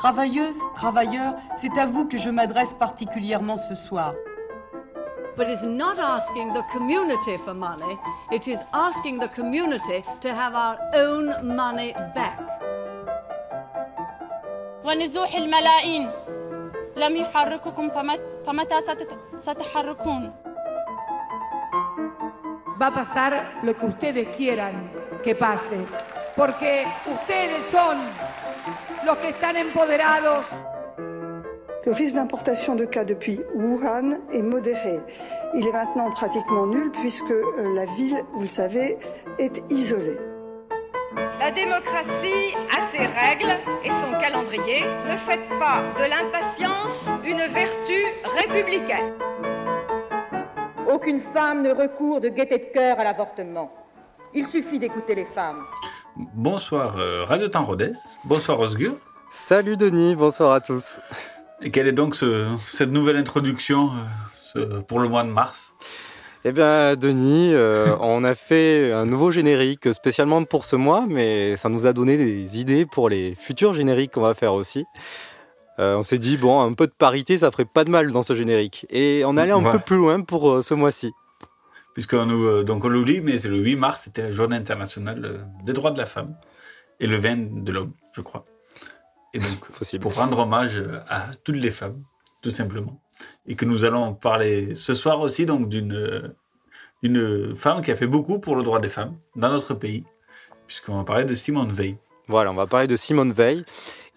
Travailleuses, travailleurs, c'est à vous que je m'adresse particulièrement ce soir. But it's not asking the community for money, it is asking the community to have our own money back. ونزوح الملايين لم يحرككم فمتى ستحركون Va a pasar lo que ustedes quieran que pase, porque ustedes son los que están empoderados. Le risque d'importation de cas depuis Wuhan est modéré. Il est maintenant pratiquement nul puisque euh, la ville, vous le savez, est isolée. La démocratie a ses règles et son calendrier. Ne faites pas de l'impatience une vertu républicaine. Aucune femme ne recourt de gaieté de cœur à l'avortement. Il suffit d'écouter les femmes. Bonsoir euh, Radio Temps Rodez. Bonsoir Osgur. Salut Denis, bonsoir à tous. Et quelle est donc cette nouvelle introduction euh, pour le mois de mars? Eh bien, Denis, euh, on a fait un nouveau générique spécialement pour ce mois, mais ça nous a donné des idées pour les futurs génériques qu'on va faire aussi. Euh, on s'est dit, bon, un peu de parité, ça ferait pas de mal dans ce générique. Et on allait un peu plus loin pour euh, ce mois-ci. Puisqu'on nous, donc on l'oublie, mais c'est le 8 mars, c'était la journée internationale des droits de la femme et le 20 de l'homme, je crois. Et donc, pour rendre hommage à toutes les femmes, tout simplement et que nous allons parler ce soir aussi donc d'une une femme qui a fait beaucoup pour le droit des femmes dans notre pays, puisqu'on va parler de Simone Veil. Voilà, on va parler de Simone Veil.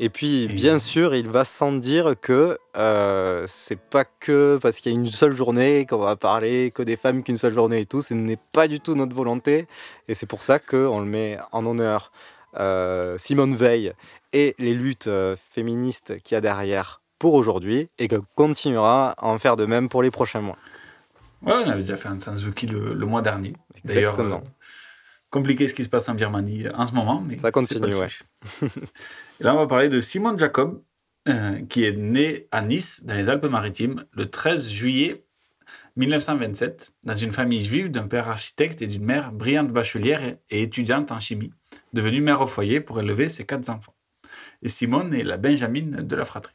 Et puis, bien sûr, il va sans dire que euh, c'est pas que parce qu'il y a une seule journée qu'on va parler que des femmes qu'une seule journée et tout. Ce n'est pas du tout notre volonté. Et c'est pour ça qu'on le met en honneur. Euh, Simone Veil et les luttes euh, féministes qu'il y a derrière pour aujourd'hui et que continuera à en faire de même pour les prochains mois. Ouais, on avait déjà fait un Sanzuki le, le mois dernier. D'ailleurs, euh, compliqué ce qui se passe en Birmanie en ce moment, mais ça continue, ouais. et là, on va parler de Simone Jacob, euh, qui est né à Nice, dans les Alpes-Maritimes, le 13 juillet 1927, dans une famille juive d'un père architecte et d'une mère brillante bachelière et étudiante en chimie, devenue mère au foyer pour élever ses quatre enfants. Et Simone est la Benjamine de la fratrie.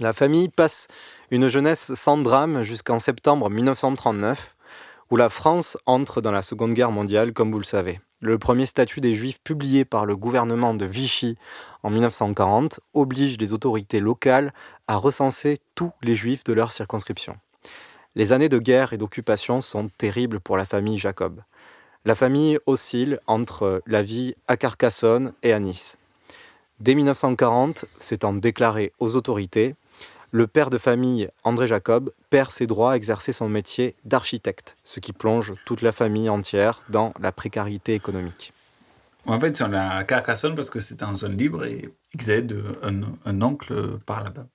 La famille passe une jeunesse sans drame jusqu'en septembre 1939, où la France entre dans la Seconde Guerre mondiale, comme vous le savez. Le premier statut des Juifs publié par le gouvernement de Vichy en 1940 oblige les autorités locales à recenser tous les Juifs de leur circonscription. Les années de guerre et d'occupation sont terribles pour la famille Jacob. La famille oscille entre la vie à Carcassonne et à Nice. Dès 1940, s'étant déclaré aux autorités, le père de famille, André Jacob, perd ses droits à exercer son métier d'architecte, ce qui plonge toute la famille entière dans la précarité économique. En fait, ils sont à Carcassonne parce que c'est en zone libre et ils aident un, oncle par là-bas.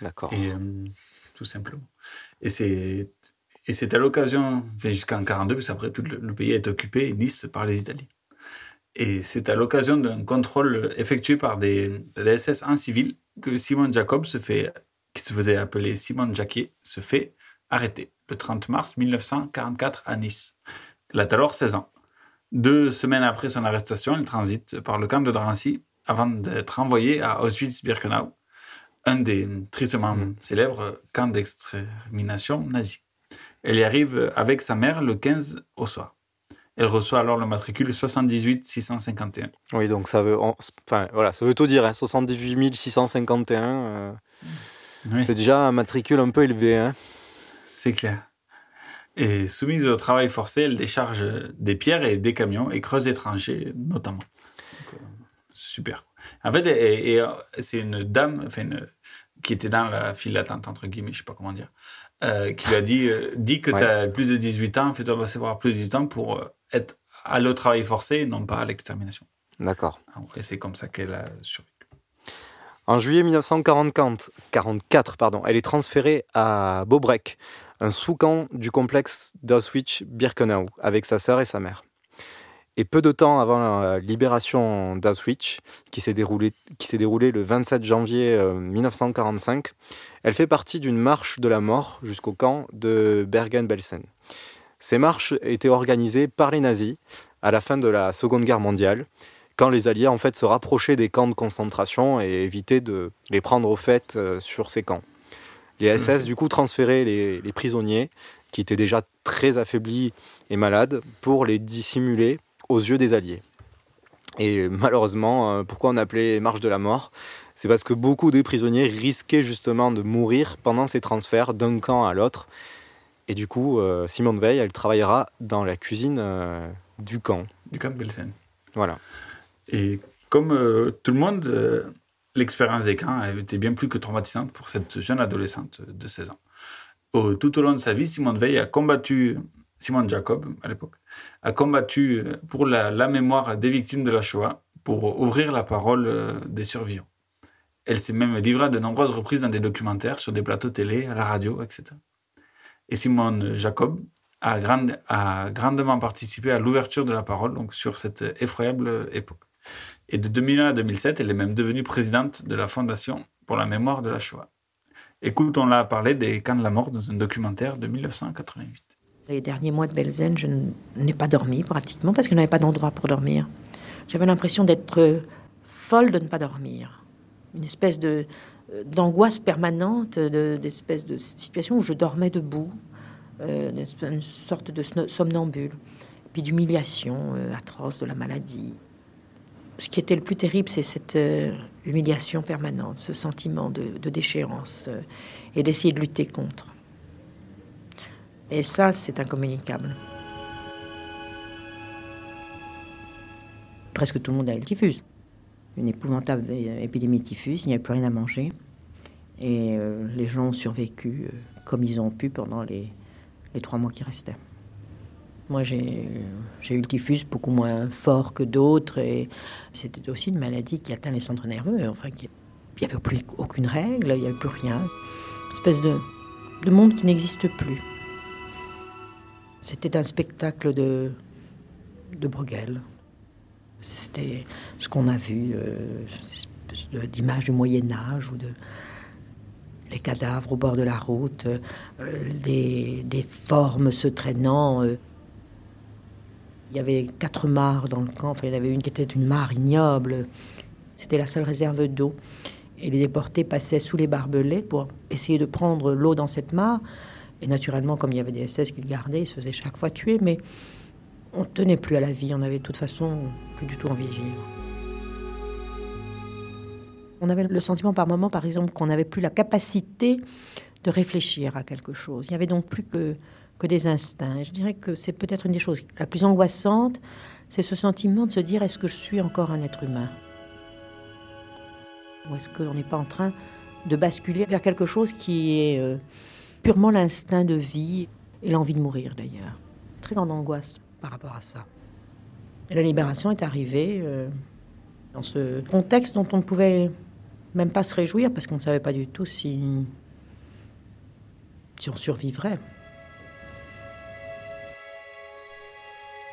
D'accord. Et euh, tout simplement. Et c'est et c'est à l'occasion, jusqu'en 42, puis après tout le, pays est occupé, Nice, par les Italiens. Et c'est à l'occasion d'un contrôle effectué par des, des SS en civil que Simon Jacob se fait qui se faisait appeler Simone Jacquet, se fait arrêter le 30 mars 1944 à Nice. Elle a alors 16 ans. Deux semaines après son arrestation, elle transite par le camp de Drancy avant d'être envoyée à Auschwitz-Birkenau, un des tristement mm. célèbres camps d'extermination nazis. Elle y arrive avec sa mère le 15 au soir. Elle reçoit alors le matricule 78 651. Oui, donc ça veut, enfin, voilà, ça veut tout dire, 78 651. C'est déjà un matricule un peu élevé. Hein C'est clair. Et soumise au travail forcé, elle décharge des pierres et des camions et creuse des tranchées, notamment. Euh, super. En fait, et, c'est une dame enfin qui était dans la file d'attente, entre guillemets, je sais pas comment dire, euh, qui lui a dit euh, dis que tu as plus de 18 ans, fais-toi passer par plus de 18 ans pour être à au travail forcé et non pas à l'extermination. D'accord. Et c'est comme ça qu'elle a survécu. En juillet 1944, pardon, elle est transférée à Bobrek, un sous-camp du complexe d'Auschwitz-Birkenau, avec sa sœur et sa mère. Et peu de temps avant la libération d'Auschwitz, qui s'est déroulée, déroulée le 27 janvier 1945, euh, elle fait partie d'une marche de la mort jusqu'au camp de Bergen-Belsen. Ces marches étaient organisées par les nazis à la fin de la Seconde Guerre mondiale quand les Alliés en fait se rapprochaient des camps de concentration et évitaient de les prendre au fait euh, sur ces camps. Les SS du coup transféraient les, les prisonniers qui étaient déjà très affaiblis et malades pour les dissimuler aux yeux des Alliés. Et malheureusement, euh, pourquoi on appelait les marches de la mort C'est parce que beaucoup des prisonniers risquaient justement de mourir pendant ces transferts d'un camp à l'autre. Et du coup, euh, Simone Veil, elle travaillera dans la cuisine du camp. Du camp Belsen. Voilà. Et comme euh, tout le monde, euh, l'expérience a été bien plus que traumatisante pour cette jeune adolescente de 16 ans. Tout au long de sa vie, Simone Veil a combattu, Simone Jacob à l'époque, a combattu euh, pour la, mémoire des victimes de la Shoah, pour ouvrir la parole euh, des survivants. Elle s'est même livrée à de nombreuses reprises dans des documentaires, sur des plateaux télé, à la radio, etc. Et Simone Jacob a, a grandement participé à l'ouverture de la parole donc sur cette effroyable époque. Et de 2001 à 2007, elle est même devenue présidente de la Fondation pour la mémoire de la Shoah. Écoutons-la parler des camps de la mort dans un documentaire de 1988. Les derniers mois de Belzen, je n'ai pas dormi pratiquement parce que je n'avais pas d'endroit pour dormir. J'avais l'impression d'être euh, folle de ne pas dormir. Une espèce euh, d'angoisse permanente, de- d'espèce de situation où je dormais debout, euh, une sorte de somnambule, puis d'humiliation atroce de la maladie. Ce qui était le plus terrible, c'est cette euh, humiliation permanente, ce sentiment de, déchéance euh, et d'essayer de lutter contre. Et ça, c'est incommunicable. Presque tout le monde avait le typhus. Une épouvantable euh, épidémie de typhus, il n'y avait plus rien à manger. Et les gens ont survécu comme ils ont pu pendant les trois mois qui restaient. Moi, j'ai eu le typhus beaucoup moins fort que d'autres. Et c'était aussi une maladie qui atteint les centres nerveux. Enfin, il n'y avait plus aucune règle, il n'y avait plus rien. Espèce de, de monde qui n'existe plus. C'était un spectacle de, de Bruegel. C'était ce qu'on a vu, euh, d'images du Moyen Âge ou de les cadavres au bord de la route, euh, des, des formes se traînant. euh. Il y avait quatre mares dans le camp. Enfin, il y en avait une qui était une mare ignoble. C'était la seule réserve d'eau. Et les déportés passaient sous les barbelés pour essayer de prendre l'eau dans cette mare. Et naturellement, comme il y avait des SS qui le gardaient, ils se faisaient chaque fois tuer. Mais on ne tenait plus à la vie. On avait de toute façon plus du tout envie de vivre. On avait le sentiment par moment, par exemple, qu'on n'avait plus la capacité de réfléchir à quelque chose. Il n'y avait donc plus que, que des instincts. Et je dirais que c'est peut-être une des choses la plus angoissante, c'est ce sentiment de se dire est-ce que je suis encore un être humain? Ou est-ce qu'on n'est pas en train de basculer vers quelque chose qui est euh, purement l'instinct de vie et l'envie de mourir d'ailleurs Très grande angoisse par rapport à ça. Et la libération est arrivée euh, dans ce contexte dont on ne pouvait même pas se réjouir parce qu'on ne savait pas du tout si, si on survivrait.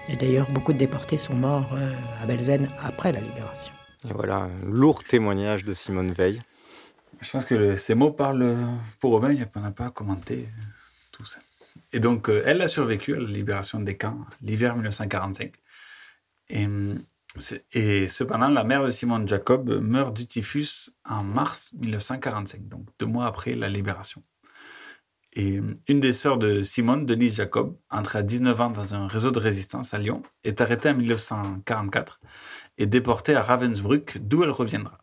Et d'ailleurs, beaucoup de déportés sont morts euh, à Belzen après la libération. Et voilà, un lourd témoignage de Simone Veil. Je pense que ces mots parlent pour eux-mêmes, il n'y a- on n'a pas à commenter euh, tout ça. Et donc, euh, elle a survécu à la libération des camps, l'hiver 1945. Et, hum, c'est- et cependant, la mère de Simone Jacob meurt du typhus en mars 1945, donc deux mois après la libération. Et hum, une des sœurs de Simone, Denise Jacob, entrée à 19 ans dans un réseau de résistance à Lyon, est arrêtée en 1944 et déportée à Ravensbrück, d'où elle reviendra.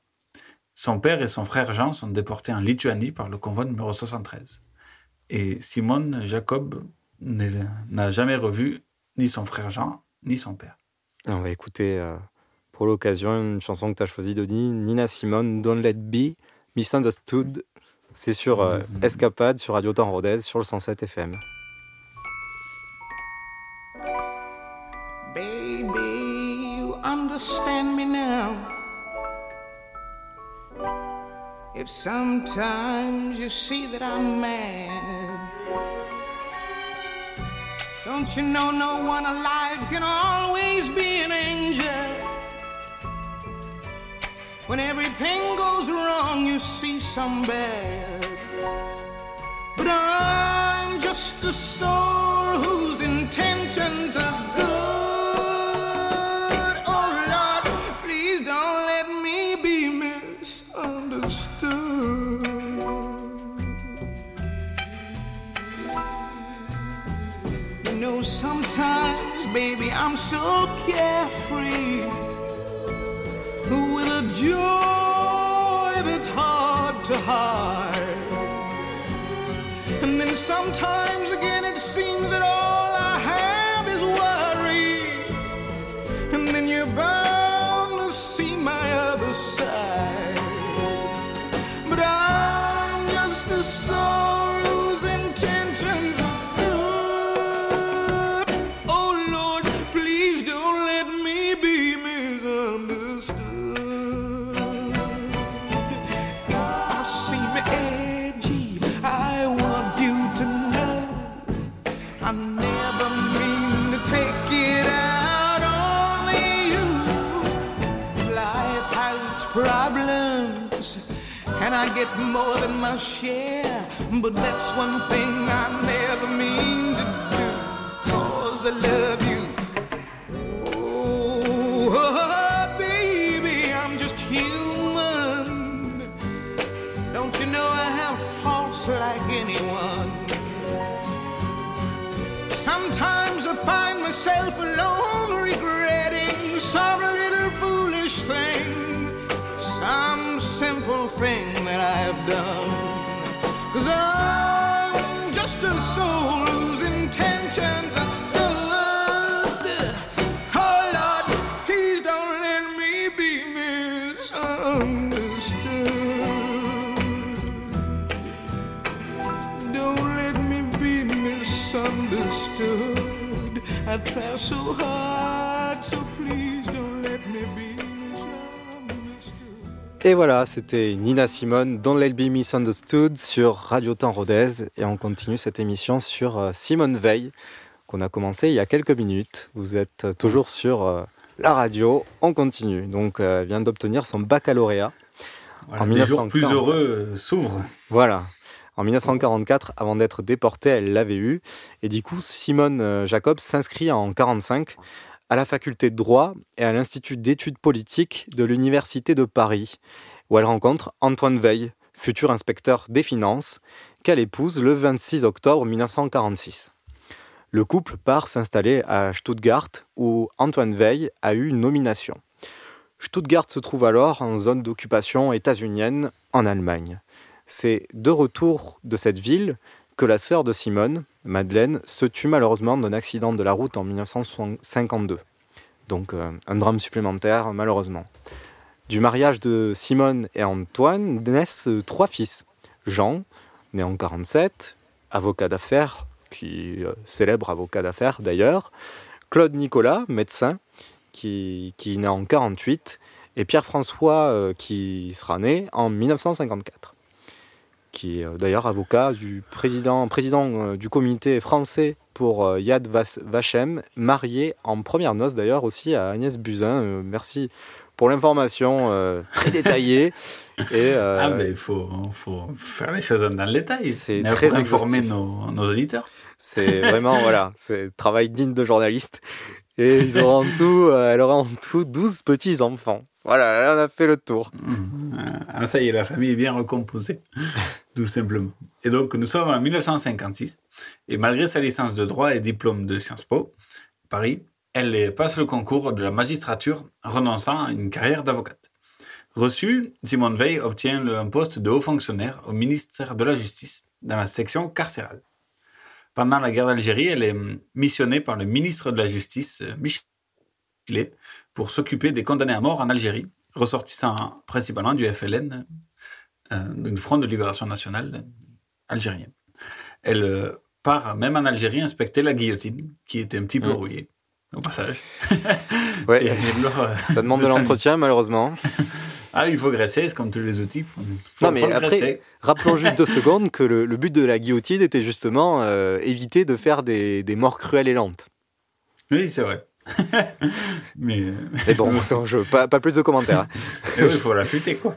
Son père et son frère Jean sont déportés en Lituanie par le convoi numéro 73. Et Simone Jacob n'a jamais revu ni son frère Jean, ni son père. On va écouter euh, pour l'occasion une chanson que tu as choisie, Denis, Nina Simone, Don't Let Be, Misunderstood. C'est sur euh, Escapade, sur Radio Temps Rodez, sur le 107 FM. Baby, you understand me now. If sometimes you see that I'm mad, don't you know no one alive can always be When everything goes wrong, you see some bad. But I'm just a soul whose intentions are good. Oh Lord, please don't let me be misunderstood. You know, sometimes, baby, I'm so carefree joy that's hard to hide. And then sometimes get more than my share. But that's one thing I never mean to do, cause I love you. Oh, oh, oh, baby, I'm just human. Don't you know I have faults like anyone? Sometimes I find myself Et voilà, c'était Nina Simone, Don't Let Be Misunderstood sur Radio Temps Rodez. Et on continue cette émission sur euh, Simone Veil, qu'on a commencé il y a quelques minutes. Vous êtes toujours sur euh, la radio, on continue. Donc, euh, elle vient d'obtenir son baccalauréat. Voilà, des jours plus heureux euh, s'ouvrent. Voilà. En 1944, avant d'être déportée, elle l'avait eu. Et du coup, Simone euh, Jacobs s'inscrit en 45 à la faculté de droit et à l'Institut d'études politiques de l'Université de Paris, où elle rencontre Antoine Veil, futur inspecteur des finances, qu'elle épouse le 26 octobre 1946. Le couple part s'installer à Stuttgart, où Antoine Veil a eu une nomination. Stuttgart se trouve alors en zone d'occupation états-unienne en Allemagne. C'est de retour de cette ville que la sœur de Simone, Madeleine, se tue malheureusement d'un accident de la route en 1952. Donc euh, un drame supplémentaire malheureusement. Du mariage de Simone et Antoine naissent trois fils. Jean, né en 47, avocat d'affaires, qui euh, célèbre avocat d'affaires d'ailleurs. Claude Nicolas, médecin, qui, qui naît en 48. Et Pierre-François, euh, qui sera né en 1954 qui est euh, d'ailleurs avocat du président, président euh, du comité français pour euh, Yad Vas- Vashem, marié en première noce d'ailleurs aussi à Agnès Buzyn. Euh, merci pour l'information euh, très détaillée. Et, euh, Ah, mais il faut, faut faire les choses dans le détail. C'est très pour informer nos, nos auditeurs. C'est vraiment, voilà, c'est travail digne de journaliste. Et ils auront en tout, euh, elle aura en tout 12 petits-enfants. Voilà, là, on a fait le tour. Ah, ça y est, la famille est bien recomposée, tout simplement. Et donc, nous sommes en 1956, et malgré sa licence de droit et diplôme de Sciences Po, Paris, elle passe le concours de la magistrature, renonçant à une carrière d'avocate. Reçue, Simone Veil obtient un poste de haut fonctionnaire au ministère de la Justice, dans la section carcérale. Pendant la guerre d'Algérie, elle est missionnée par le ministre de la Justice, euh, Michelet, pour s'occuper des condamnés à mort en Algérie, ressortissant principalement du FLN, euh, d'une front de libération nationale algérienne. Elle euh, part même en Algérie inspecter la guillotine, qui était un petit peu Mm. rouillée, au passage. Ouais. Ça demande de l'entretien, malheureusement. Ah, il faut graisser, c'est comme tous les outils. Faut, faut, Non, mais faut après, rappelons juste deux secondes que le, le but de la guillotine était justement euh, éviter de faire des, des morts cruelles et lentes. Oui, c'est vrai. mais euh, Mais bon, sans jeu, pas, pas plus de commentaires. hein. Et oui, il faut l'affûter, quoi.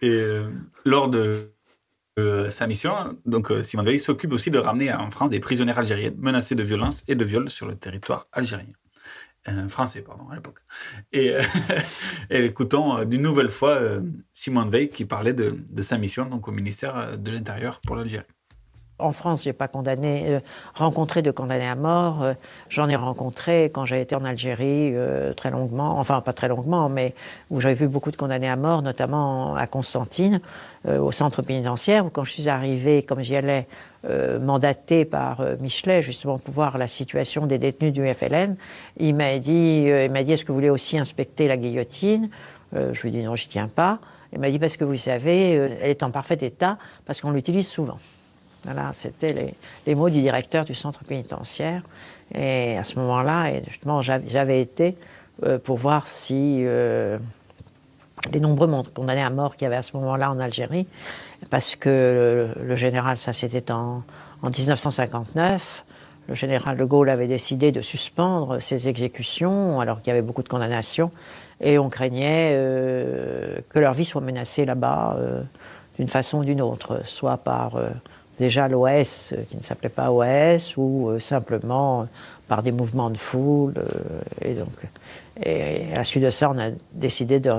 Et euh, lors de euh, sa mission, donc euh, Simone Veil s'occupe aussi de ramener en France des prisonnières algériennes menacées de violence et de viol sur le territoire algérien. Euh, français, pardon, à l'époque. Et, euh, écoutons euh, d'une nouvelle fois euh, Simone Veil qui parlait de, de sa mission donc, au ministère de l'Intérieur pour l'Algérie. En France, j'ai pas condamné, euh, rencontré de condamnés à mort. Euh, J'en ai rencontré quand j'ai été en Algérie euh, très longuement, enfin pas très longuement, mais où j'avais vu beaucoup de condamnés à mort, notamment à Constantine, euh, au centre pénitentiaire, où quand je suis arrivée, comme j'y allais, euh, mandaté par euh, Michelet, justement pour voir la situation des détenus du FLN, il m'a dit, il m'a dit, est-ce que vous voulez aussi inspecter la guillotine? Je lui ai dit non, je tiens pas. Il m'a dit parce que vous savez, elle est en parfait état parce qu'on l'utilise souvent. Voilà, c'était les, mots du directeur du centre pénitentiaire. Et à ce moment-là, justement, j'avais été euh, pour voir si euh, les nombreux mon- condamnés à mort qu'il y avait à ce moment-là en Algérie, parce que le, général, ça c'était en, en 1959, le général de Gaulle avait décidé de suspendre ces exécutions alors qu'il y avait beaucoup de condamnations et on craignait euh, que leur vie soit menacée là-bas euh, d'une façon ou d'une autre, soit par euh, déjà l'OS euh, qui ne s'appelait pas OS ou euh, simplement euh, par des mouvements de foule. et donc, à la suite de ça, on a décidé de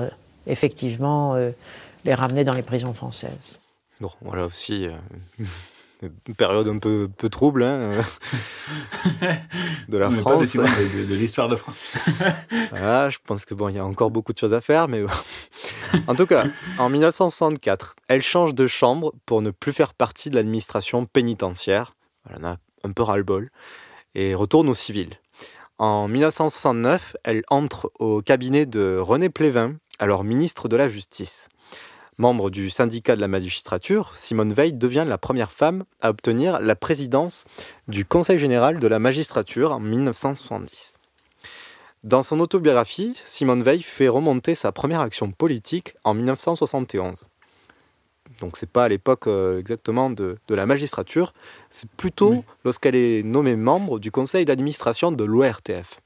effectivement les ramener dans les prisons françaises. Bon, voilà aussi une période un peu, peu trouble hein, de la On n'est pas France. de l'histoire de France. Voilà, je pense que bon, il y a encore beaucoup de choses à faire, mais bon. en tout cas, en 1964, elle change de chambre pour ne plus faire partie de l'administration pénitentiaire. Elle en a un peu ras-le-bol et retourne au civil. En 1969, elle entre au cabinet de René Plévin, alors ministre de la Justice. Membre du syndicat de la magistrature, Simone Veil devient la première femme à obtenir la présidence du Conseil général de la magistrature en 1970. Dans son autobiographie, Simone Veil fait remonter sa première action politique en 1971. Donc c'est pas à l'époque euh, exactement de, de la magistrature, c'est plutôt lorsqu'elle est nommée membre du conseil d'administration de l'ORTF.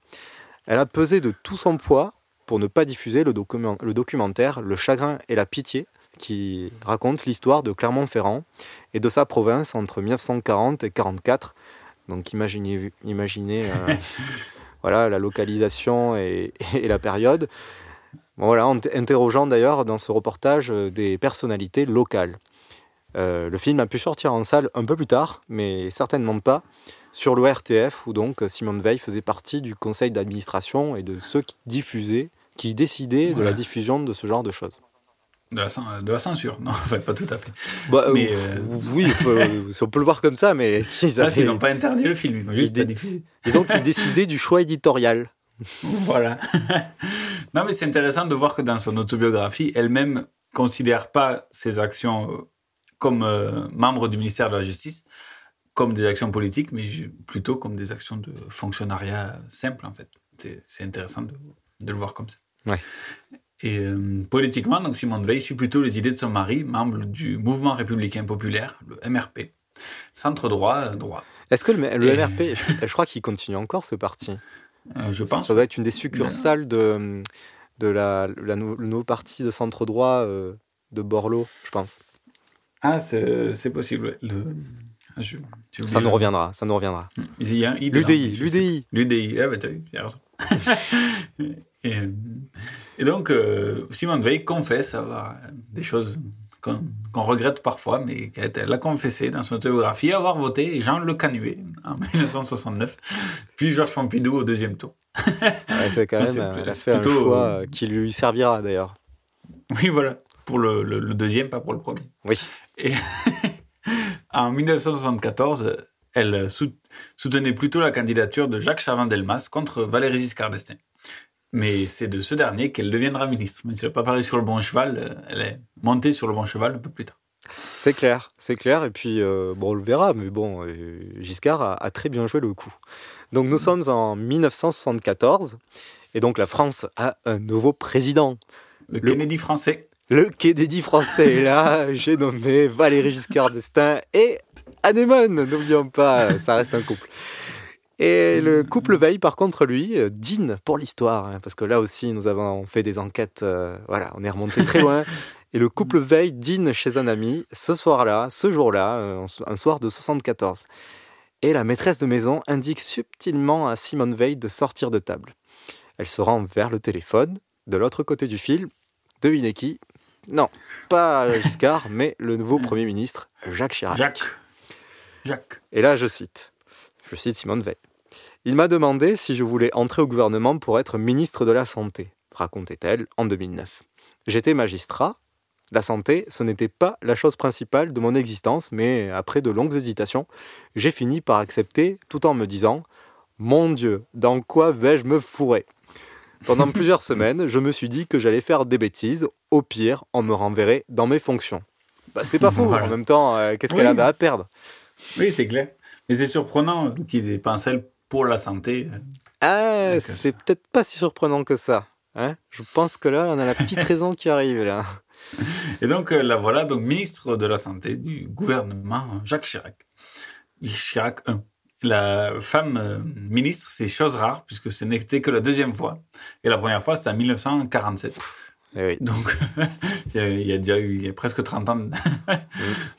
Elle a pesé de tout son poids pour ne pas diffuser le, document- le documentaire Le chagrin et la pitié, qui raconte l'histoire de Clermont-Ferrand et de sa province entre 1940 et 1944. Donc imaginez, imaginez euh, voilà, la localisation et, et la période. Bon, voilà, en interrogeant d'ailleurs dans ce reportage euh, des personnalités locales. Euh, le film a pu sortir en salle un peu plus tard, mais certainement pas sur l'ORTF, où donc Simone Veil faisait partie du conseil d'administration et de ceux qui diffusaient, qui décidaient de la diffusion de ce genre de choses. De la, cen- de la censure. Non, enfin, pas tout à fait. Bah, mais euh, euh, oui, on peut, on peut le voir comme ça, mais ils là, ils n'ont pas interdit le film, ils n'ont juste Ils pas diffusé. disons qu'ils décidaient du choix éditorial. Voilà. non, mais c'est intéressant de voir que dans son autobiographie, elle-même considère pas ses actions euh, comme euh, membre du ministère de la Justice comme des actions politiques, mais plutôt comme des actions de fonctionnariat simple, en fait. C'est c'est intéressant de, de le voir comme ça. Ouais. Et euh, politiquement, donc Simone Veil suit plutôt les idées de son mari, membre du mouvement républicain populaire, le MRP, centre droit, euh, droit. Est-ce que le, le Et- MRP, je, je crois qu'il continue encore ce parti Euh, je pense. Ça doit être une des succursales de, de la, la nou- le nouveau parti de centre droit de Borloo, je pense. Ah, c'est possible. Le... ah, je- Ça nous reviendra, ça nous reviendra. L'UDI, l'UDI. L'UDI, ah bah t'as raison. et, euh, et donc, euh, Simone Veil confesse avoir des choses qu'on regrette parfois, mais qu'elle elle a confessé dans son autobiographie avoir voté Jean Le Canuet en 1969, puis Georges Pompidou au deuxième tour. Ouais, c'est quand même, euh, elle a fait un choix euh, euh, qui lui servira d'ailleurs. Oui, voilà, pour le, le- le deuxième, pas pour le premier. Oui. Et en 1974, elle sout- soutenait plutôt la candidature de Jacques Chaban-Delmas contre Valéry Giscard d'Estaing. Mais c'est de ce dernier qu'elle deviendra ministre. Mais si elle n'a pas parlé sur le bon cheval, euh, elle est montée sur le bon cheval un peu plus tard. C'est clair, c'est clair. Et puis, euh, bon, on le verra, mais bon, euh, Giscard a, a très bien joué le coup. Donc, nous sommes en 1974, et donc la France a un nouveau président. Le, Kennedy français. Le Kennedy français. Et là, j'ai nommé Valéry Giscard d'Estaing et Anémone. N'oublions pas, ça reste un couple. Et le couple Veil, par contre, lui, dîne pour l'histoire. hein, parce que là aussi, nous avons fait des enquêtes. euh, voilà, on est remonté très loin. Et le couple Veil dîne chez un ami ce soir-là, ce jour-là, euh, un soir de 74. Et la maîtresse de maison indique subtilement à Simone Veil de sortir de table. Elle se rend vers le téléphone. De l'autre côté du fil, devinez qui Non, pas Giscard, mais le nouveau Premier ministre, Jacques Chirac. Jacques. Jacques. Et là, je cite. Je cite Simone Veil. Il m'a demandé si je voulais entrer au gouvernement pour être ministre de la Santé, racontait-elle en 2009. J'étais magistrat. La santé, ce n'était pas la chose principale de mon existence, mais après de longues hésitations, j'ai fini par accepter tout en me disant Mon Dieu, dans quoi vais-je me fourrer? Pendant plusieurs semaines, je me suis dit que j'allais faire des bêtises. Au pire, on me renverrait dans mes fonctions. Bah, c'est pas faux. Voilà. En même temps, euh, qu'est-ce Oui. qu'elle avait à perdre? Oui, c'est clair. Mais c'est surprenant qu'ils aient pensé pour la santé. Ah, D'accord. c'est peut-être pas si surprenant que ça. Hein Je pense que là, on a la petite raison qui arrive là. Et donc, euh, la voilà, donc ministre de la Santé du gouvernement Jacques Chirac. Chirac 1. La femme euh, ministre, c'est chose rare, puisque ce n'était que la deuxième fois. Et la première fois, c'était en 1947. Eh oui, Donc, il y a déjà eu il y a presque 30 ans.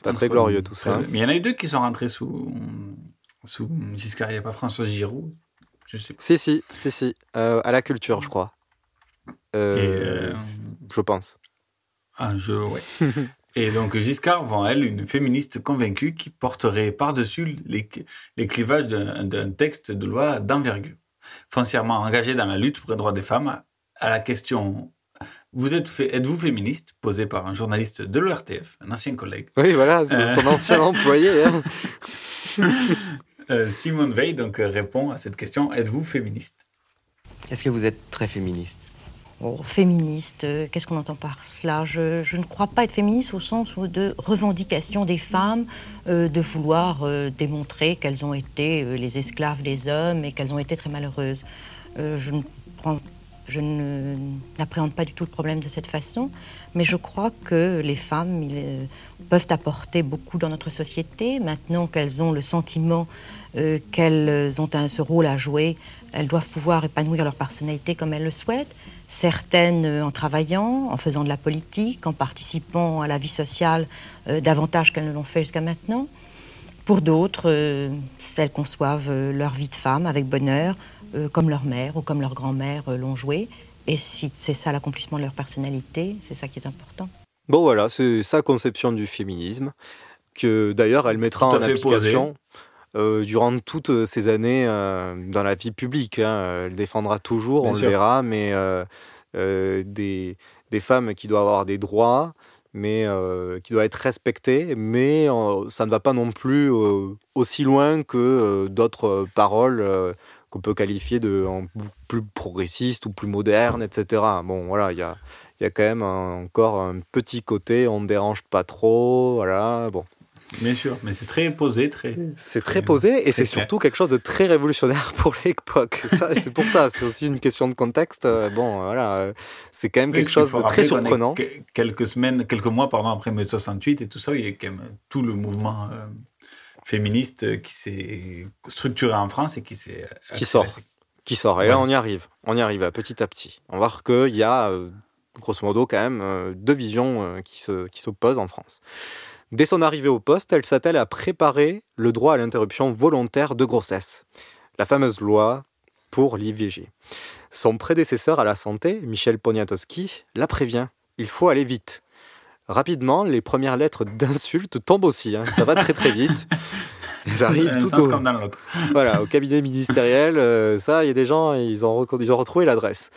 pas très glorieux tout ça. hein. Mais il y en a eu deux qui sont rentrés sous, sous Giscard. Il n'y a pas François Giroud. Je sais pas. Si, si, si, si. Euh, à la culture, je crois. Euh, Et, euh, Je pense. Un jeu, ouais. Et donc Giscard vend, elle, une féministe convaincue qui porterait par-dessus les, les clivages d'un texte de loi d'envergure. Foncièrement engagée dans la lutte pour les droits des femmes, à la question vous êtes êtes-vous féministe? posée par un journaliste de l'ERTF, un ancien collègue. Oui, voilà, c'est Euh. son ancien employé. hein. Euh, Simone Veil donc répond à cette question êtes-vous féministe? Est-ce que vous êtes très féministe? Féministe, euh, qu'est-ce qu'on entend par cela? Je, ne crois pas être féministe au sens de revendication des femmes, euh, de vouloir euh, démontrer qu'elles ont été les esclaves des hommes et qu'elles ont été très malheureuses. Je n'appréhende pas du tout le problème de cette façon, mais je crois que les femmes peuvent apporter beaucoup dans notre société. Maintenant qu'elles ont le sentiment qu'elles ont ce rôle à jouer, elles doivent pouvoir épanouir leur personnalité comme elles le souhaitent. Certaines euh, en travaillant, en faisant de la politique, en participant à la vie sociale euh, davantage qu'elles ne l'ont fait jusqu'à maintenant. Pour d'autres, euh, elles conçoivent euh, leur vie de femme avec bonheur, euh, comme leur mère ou comme leur grand-mère euh, l'ont joué. Et si c'est ça l'accomplissement de leur personnalité, c'est ça qui est important. Bon, voilà, c'est sa conception du féminisme, que d'ailleurs elle mettra en application euh, durant toutes ces années euh, dans la vie publique. hein. Elle défendra toujours, Bien on sûr. le verra, mais euh, euh, des, des femmes qui doivent avoir des droits, mais euh, qui doivent être respectées, mais euh, ça ne va pas non plus euh, aussi loin que euh, d'autres paroles euh, qu'on peut qualifier de en plus progressistes ou plus modernes, etc. Bon, voilà, il y a, il y a quand même un- encore un petit côté, on ne dérange pas trop, voilà, bon. Bien sûr, mais c'est très posé, très. C'est très posé et c'est surtout quelque chose de très révolutionnaire pour l'époque. C'est pour ça, c'est aussi une question de contexte. Euh, Bon, voilà, euh, c'est quand même quelque chose de très surprenant. que- Quelques semaines, quelques mois, pardon, après mai 68 et tout ça, il y a quand même tout le mouvement euh, féministe qui s'est structuré en France et qui s'est Qui sort. Qui sort. Et là, on y arrive. On y arrive euh, petit à petit. On va voir qu'il y a, euh, grosso modo, quand même euh, deux visions euh, qui se- qui s'opposent en France. Dès son arrivée au poste, elle s'attelle à préparer le droit à l'interruption volontaire de grossesse, la fameuse loi pour l'IVG. Son prédécesseur à la santé, Michel Poniatowski, la prévient. Il faut aller vite. Rapidement, les premières lettres d'insultes tombent aussi. hein. Ça va très très vite. Elles arrivent tout au, comme dans l'autre. voilà, au cabinet ministériel, euh, ça, il y a des gens, ils ont, ils ont retrouvé l'adresse.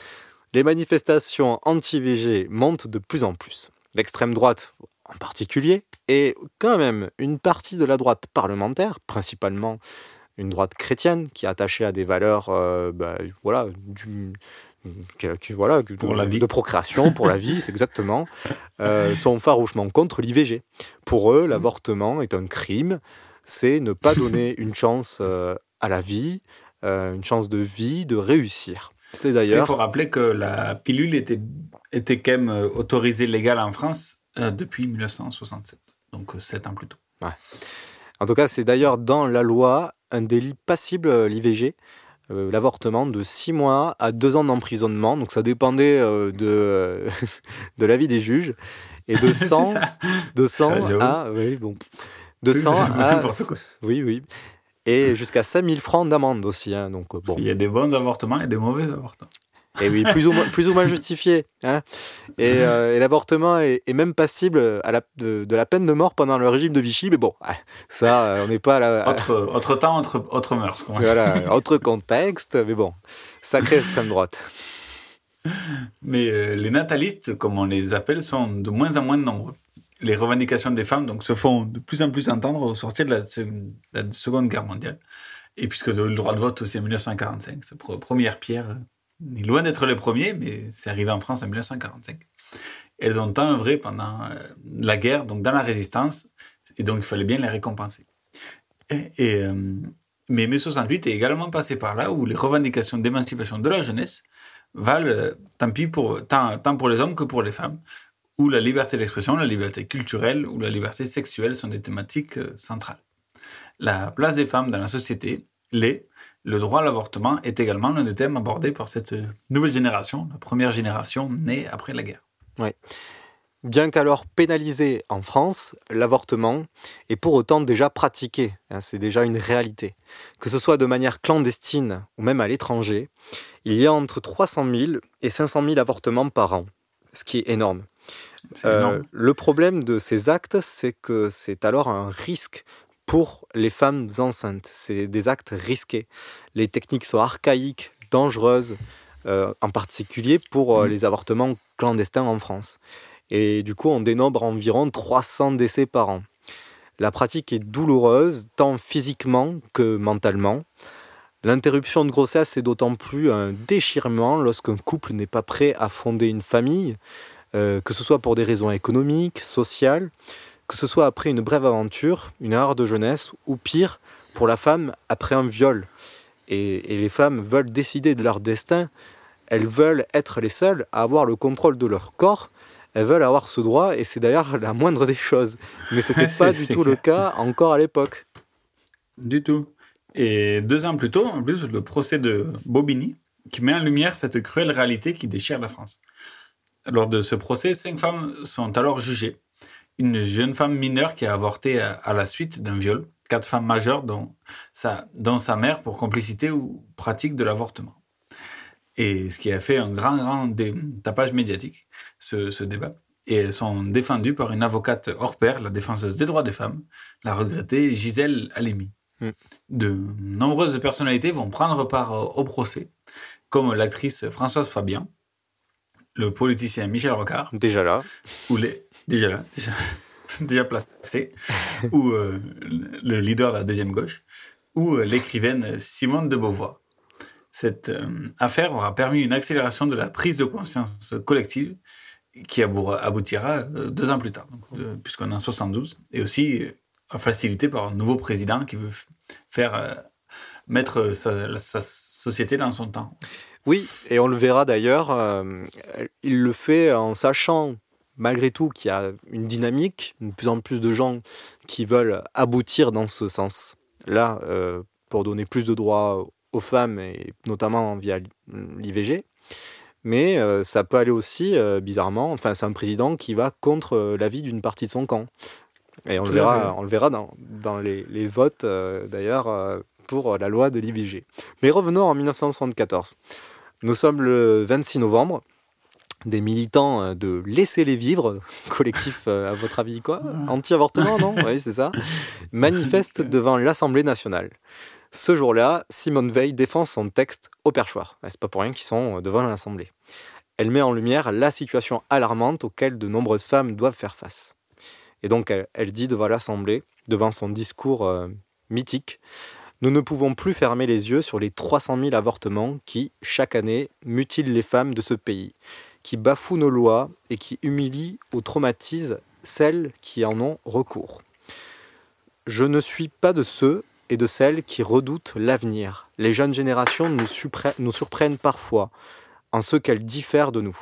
Les manifestations anti-VG montent de plus en plus. L'extrême droite, en particulier, et quand même une partie de la droite parlementaire, principalement une droite chrétienne, qui est attachée à des valeurs, euh, bah, voilà, du- qui- qui- voilà, de, Pour la vie. de procréation, pour la vie, c'est exactement, euh, sont farouchement contre l'IVG. Pour eux, l'avortement est un crime, c'est ne pas donner une chance euh, à la vie, une chance de vie, de réussir. C'est Il faut rappeler que la pilule était, était quand même autorisée légale en France euh, depuis 1967, donc euh, sept ans plus tôt. Ouais. En tout cas, c'est d'ailleurs dans la loi un délit passible, euh, l'IVG, euh, l'avortement de 6 mois à 2 ans d'emprisonnement. Donc ça dépendait euh, de, de l'avis des juges. Et de C'est 100, ça. de 100 Ça, j'avoue. à. Oui, bon. De Oui, 100 c'est à. Oui, oui. Et jusqu'à 5000 francs d'amende aussi. hein, donc euh, bon. Il y a des bons avortements et des mauvais avortements. Et oui, plus ou moins, plus ou moins justifié. hein. Et, euh, et l'avortement est, est même passible à la, de, de la peine de mort pendant le régime de Vichy. Mais bon, ah, ça, euh, on n'est pas là. Autre, autre temps, autre, autre mœurs. quoi. Voilà, autre contexte. Mais bon, sacrée extrême droite. Mais euh, les natalistes, comme on les appelle, sont de moins en moins nombreux. Les revendications des femmes donc, se font de plus en plus entendre au sortir de la, se- la Seconde Guerre mondiale. Et puisque le droit de vote aussi en 1945, c'est pre- première pierre, ni loin d'être les premiers, mais c'est arrivé en France en 1945. Elles ont tant œuvré pendant euh, la guerre, donc dans la résistance, et donc il fallait bien les récompenser. Euh, mais mai 68 est également passé par là, où les revendications d'émancipation de la jeunesse valent euh, tant, pour, tant, pour les hommes que pour les femmes, où la liberté d'expression, la liberté culturelle ou la liberté sexuelle sont des thématiques centrales. La place des femmes dans la société l'est. Le droit à l'avortement est également l'un des thèmes abordés par cette euh, nouvelle génération, la première génération née après la guerre. Ouais. Bien qu'alors pénalisé en France, l'avortement est pour autant déjà pratiqué. hein, c'est déjà une réalité. Que ce soit de manière clandestine ou même à l'étranger, il y a entre 300 000 et 500 000 avortements par an, ce qui est énorme. Énorme. le problème de ces actes, c'est que c'est alors un risque pour les femmes enceintes. C'est des actes risqués. Les techniques sont archaïques, dangereuses, euh, en particulier pour euh, Mm. les avortements clandestins en France. Et du coup, on dénombre environ 300 décès par an. La pratique est douloureuse, tant physiquement que mentalement. L'interruption de grossesse est d'autant plus un déchirement lorsqu'un couple n'est pas prêt à fonder une famille, euh, que ce soit pour des raisons économiques, sociales, que ce soit après une brève aventure, une erreur de jeunesse, ou pire, pour la femme après un viol. Et, et les femmes veulent décider de leur destin, elles veulent être les seules à avoir le contrôle de leur corps, elles veulent avoir ce droit, et c'est d'ailleurs la moindre des choses. Mais ce n'était pas du tout le cas encore à l'époque. Du tout. Et deux ans plus tôt, en plus, le procès de Bobigny, qui met en lumière cette cruelle réalité qui déchire la France. Lors de ce procès, cinq femmes sont alors jugées. Une jeune femme mineure qui a avorté à, à la suite d'un viol, quatre femmes majeures, dont sa, dont sa mère pour complicité ou pratique de l'avortement. Et ce qui a fait un grand, grand tapage médiatique, ce, ce débat. Et elles sont défendues par une avocate hors pair, la défenseuse des droits des femmes, la regrettée Gisèle Halimi. Mm. De nombreuses personnalités vont prendre part au procès, comme l'actrice Françoise Fabian, le politicien Michel Rocard, Déjà là. ou les, déjà là, déjà, déjà placé, ou euh, le leader de la deuxième gauche, ou euh, l'écrivaine Simone de Beauvoir. Cette euh, affaire aura permis une accélération de la prise de conscience collective qui abou- aboutira deux ans plus tard, puisqu'on est en 72, et aussi facilité par un nouveau président qui veut faire mettre sa, sa société dans son temps. Oui, et on le verra d'ailleurs, euh, il le fait en sachant malgré tout qu'il y a une dynamique, de plus en plus de gens qui veulent aboutir dans ce sens. Là, euh, pour donner plus de droits aux femmes, et notamment via l'IVG. Mais euh, ça peut aller aussi, euh, bizarrement, enfin c'est un président qui va contre l'avis d'une partie de son camp. Et on le Tout verra, on le verra dans, dans les, les votes, d'ailleurs, pour la loi de l'IVG. Mais revenons en 1974. Nous sommes le 26 novembre. Des militants euh, de Laissez les vivre, collectif, euh, à votre avis, quoi Anti-avortement, non Oui, c'est ça. Manifestent devant l'Assemblée nationale. Ce jour-là, Simone Veil défend son texte au perchoir. C'est pas pour rien qu'ils sont euh, devant l'Assemblée. Elle met en lumière la situation alarmante auquel de nombreuses femmes doivent faire face. Et donc, elle, elle dit devant l'Assemblée, devant son discours euh, mythique, nous ne pouvons plus fermer les yeux sur les 300 000 avortements qui, chaque année, mutilent les femmes de ce pays, qui bafouent nos lois et qui humilient ou traumatisent celles qui en ont recours. Je ne suis pas de ceux et de celles qui redoutent l'avenir. Les jeunes générations nous, surpre- nous surprennent parfois en ce qu'elles diffèrent de nous.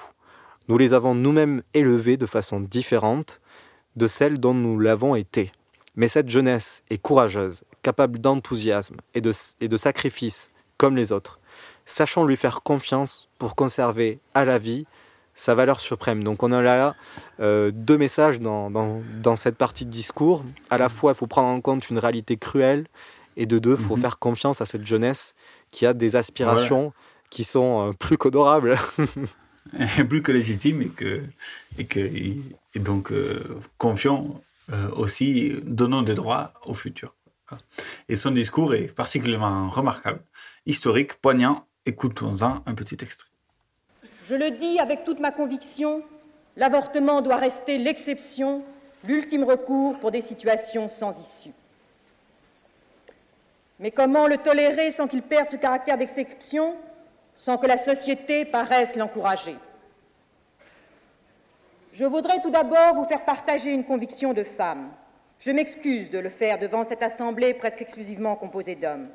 Nous les avons nous-mêmes élevées de façon différente de celle dont nous l'avons été. Mais cette jeunesse est courageuse, capable d'enthousiasme et de, et de sacrifice comme les autres. Sachons lui faire confiance pour conserver à la vie sa valeur suprême. Donc on a là euh, deux messages dans, dans, dans cette partie de discours. À la fois, il faut prendre en compte une réalité cruelle, et de deux, il faut Mhm. faire confiance à cette jeunesse qui a des aspirations qui sont euh, plus qu'honorables. plus que légitimes et que et que et donc euh, confions euh, aussi donnons des droits au futur. Et son discours est particulièrement remarquable, historique, poignant. Écoutons-en un petit extrait. Je le dis avec toute ma conviction, l'avortement doit rester l'exception, l'ultime recours pour des situations sans issue. Mais comment le tolérer sans qu'il perde ce caractère d'exception, sans que la société paraisse l'encourager? Je voudrais tout d'abord vous faire partager une conviction de femme. Je m'excuse de le faire devant cette assemblée presque exclusivement composée d'hommes.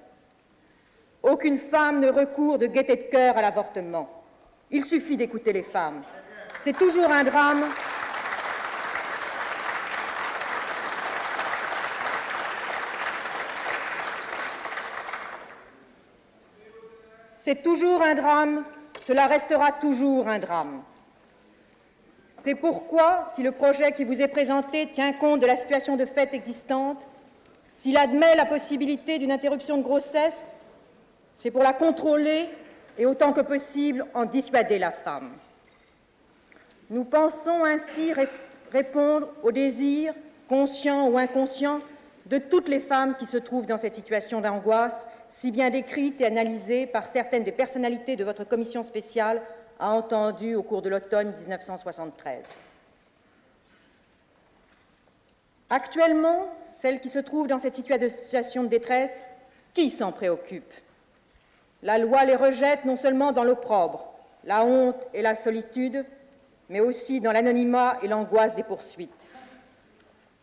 Aucune femme ne recourt de gaieté de cœur à l'avortement. Il suffit d'écouter les femmes. C'est toujours un drame. C'est toujours un drame, cela restera toujours un drame. C'est pourquoi, si le projet qui vous est présenté tient compte de la situation de fait existante, s'il admet la possibilité d'une interruption de grossesse, c'est pour la contrôler et autant que possible en dissuader la femme. Nous pensons ainsi ré répondre aux désirs, conscients ou inconscients, de toutes les femmes qui se trouvent dans cette situation d'angoisse, si bien décrite et analysée par certaines des personnalités de votre commission spéciale a entendu au cours de l'automne 1973. Actuellement, celles qui se trouvent dans cette situation de détresse, qui s'en préoccupe? La loi les rejette non seulement dans l'opprobre, la honte et la solitude, mais aussi dans l'anonymat et l'angoisse des poursuites.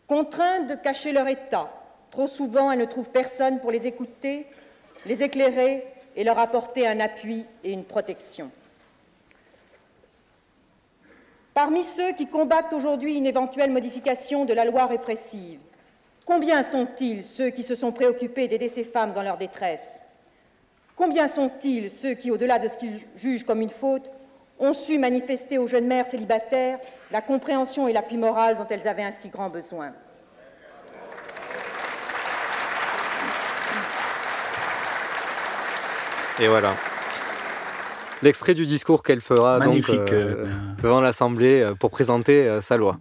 Contraintes de cacher leur état, trop souvent elles ne trouvent personne pour les écouter, les éclairer et leur apporter un appui et une protection. Parmi ceux qui combattent aujourd'hui une éventuelle modification de la loi répressive, combien sont-ils ceux qui se sont préoccupés d'aider ces femmes dans leur détresse? Combien sont-ils ceux qui, au-delà de ce qu'ils jugent comme une faute, ont su manifester aux jeunes mères célibataires la compréhension et l'appui moral dont elles avaient un si grand besoin? Et voilà. L'extrait du discours qu'elle fera donc, euh, euh, devant l'Assemblée euh, pour présenter euh, sa loi.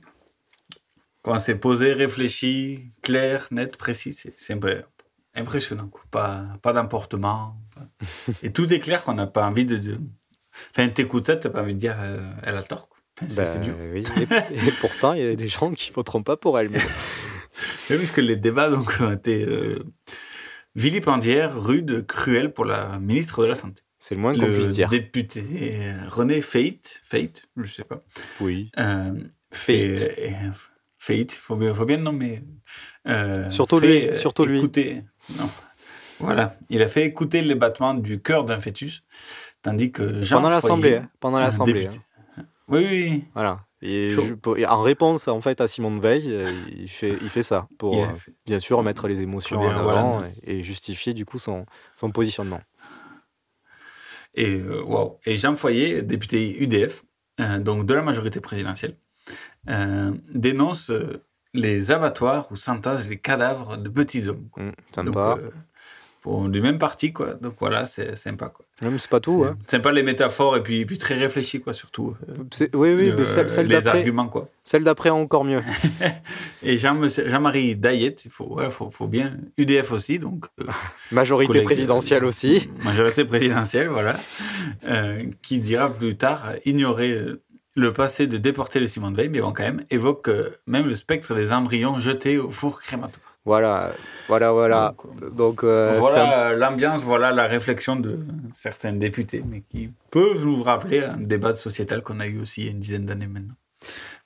Quand c'est posé, réfléchi, clair, net, précis, c'est impressionnant. Pas, pas d'emportement. Et tout est clair qu'on n'a pas envie de. de... Enfin, t'écoutes ça, t'as pas envie de dire euh, elle a tort. Quoi. Enfin, c'est- Ben, c'est dur. oui, et, et pourtant, il y a des gens qui voteront pas pour elle. mais- Oui, puisque les débats donc, ont été euh, vilipendières, rudes, cruels pour la ministre de la Santé. C'est le moins qu'on Le puisse dire. député euh, René Fate, Fate, je sais pas. Oui. Euh, fait, euh, faut bien, faut bien le nommer. Euh, Surtout fait, lui, surtout lui. non. Voilà, il a fait écouter les battements du cœur d'un fœtus, tandis que Jean pendant l'Assemblée. Foyer, hein, Pendant l'Assemblée. député- hein. Oui, oui, oui. Voilà. Et je- en réponse en fait à Simone Veil, euh, il fait, il fait ça pour euh, bien sûr mettre les émotions en voilà. avant et, et justifier du coup son, son positionnement. Et, euh, wow. et Jean Foyer, député UDF, euh, donc de la majorité présidentielle, euh, dénonce les abattoirs où s'entassent les cadavres de petits hommes. Donc, sympa. Pour du même parti, quoi. Donc voilà, c'est sympa, quoi. C'est pas tout. C'est Hein. Sympa les métaphores et puis, puis très réfléchi, quoi, surtout. euh, Oui, oui, le- mais celle, celle les d'après, arguments, quoi. celle d'après encore mieux. Et Jean- Jean-Marie Dayette, il faut, ouais, faut, faut bien. UDF aussi, donc. euh, Majorité collègue, présidentielle euh, aussi. Majorité présidentielle, voilà. euh, qui dira plus tard ignorer le passé de déporter le Simone Veil, mais bon, quand même, évoque même le spectre des embryons jetés au four crématoire. Voilà, voilà, voilà. Donc, euh, un- voilà euh, l'ambiance, voilà la réflexion de certains députés, mais qui peuvent nous rappeler un débat sociétal qu'on a eu aussi il y a une dizaine d'années maintenant.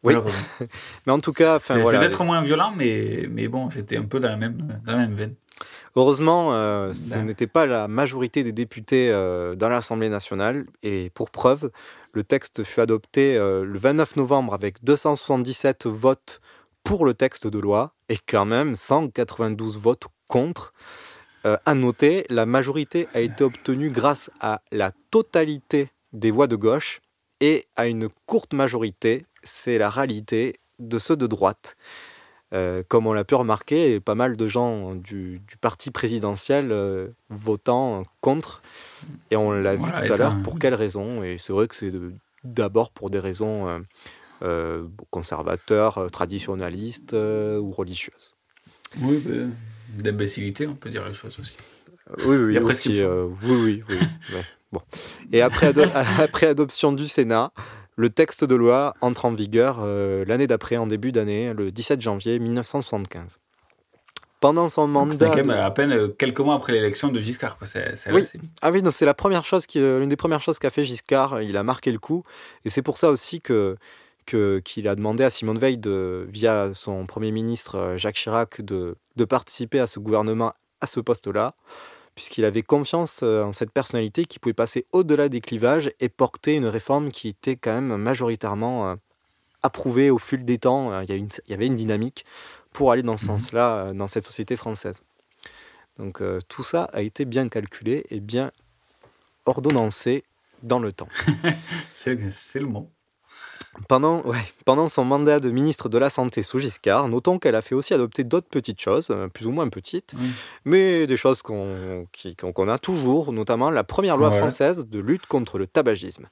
Oui. Mais en tout cas, enfin C'est voilà. peut-être moins violent, mais, mais bon, c'était un peu dans la même, dans la même veine. Heureusement, euh, ce Ben. n'était pas la majorité des députés euh, dans l'Assemblée nationale. Et pour preuve, le texte fut adopté euh, le 29 novembre avec 277 votes pour le texte de loi et quand même 192 votes contre. Euh, à noter, la majorité a été obtenue grâce à la totalité des voix de gauche et à une courte majorité, c'est la réalité, de ceux de droite. Euh, comme on l'a pu remarquer, pas mal de gens du, du parti présidentiel euh, votant contre. Et on l'a Voilà, vu tout à l'heure pour quelles raisons? Et c'est vrai que c'est d'abord pour des raisons euh, euh, conservateurs, euh, traditionnalistes euh, ou religieuses. Oui, ben, d'imbécilité, on peut dire les choses aussi. Oui, oui, aussi, euh, oui, oui, oui. ouais, bon. Et après, ado- après adoption du Sénat, le texte de loi entre en vigueur euh, l'année d'après, en début d'année, le 17 janvier 1975. Pendant son mandat. quand même de- à peine euh, quelques mois après l'élection de Giscard. quoi. Oui. Ah oui, c'est la première chose euh, l'une des premières choses qu'a fait Giscard. Il a marqué le coup, et c'est pour ça aussi que que- qu'il a demandé à Simone Veil de, via son premier ministre euh, Jacques Chirac, de, de participer à ce gouvernement à ce poste-là, puisqu'il avait confiance euh, en cette personnalité qui pouvait passer au-delà des clivages et porter une réforme qui était quand même majoritairement euh, approuvée au fil des temps. Il y, a une- il y avait une dynamique pour aller dans ce sens-là euh, dans cette société française. Donc euh, tout ça a été bien calculé et bien ordonnancé dans le temps. c'est le mot. Pendant, ouais, pendant son mandat de ministre de la Santé sous Giscard, notons qu'elle a fait aussi adopter d'autres petites choses, euh, plus ou moins petites, Oui. mais des choses qu'on qu'on a toujours, notamment la première loi française de lutte contre le tabagisme.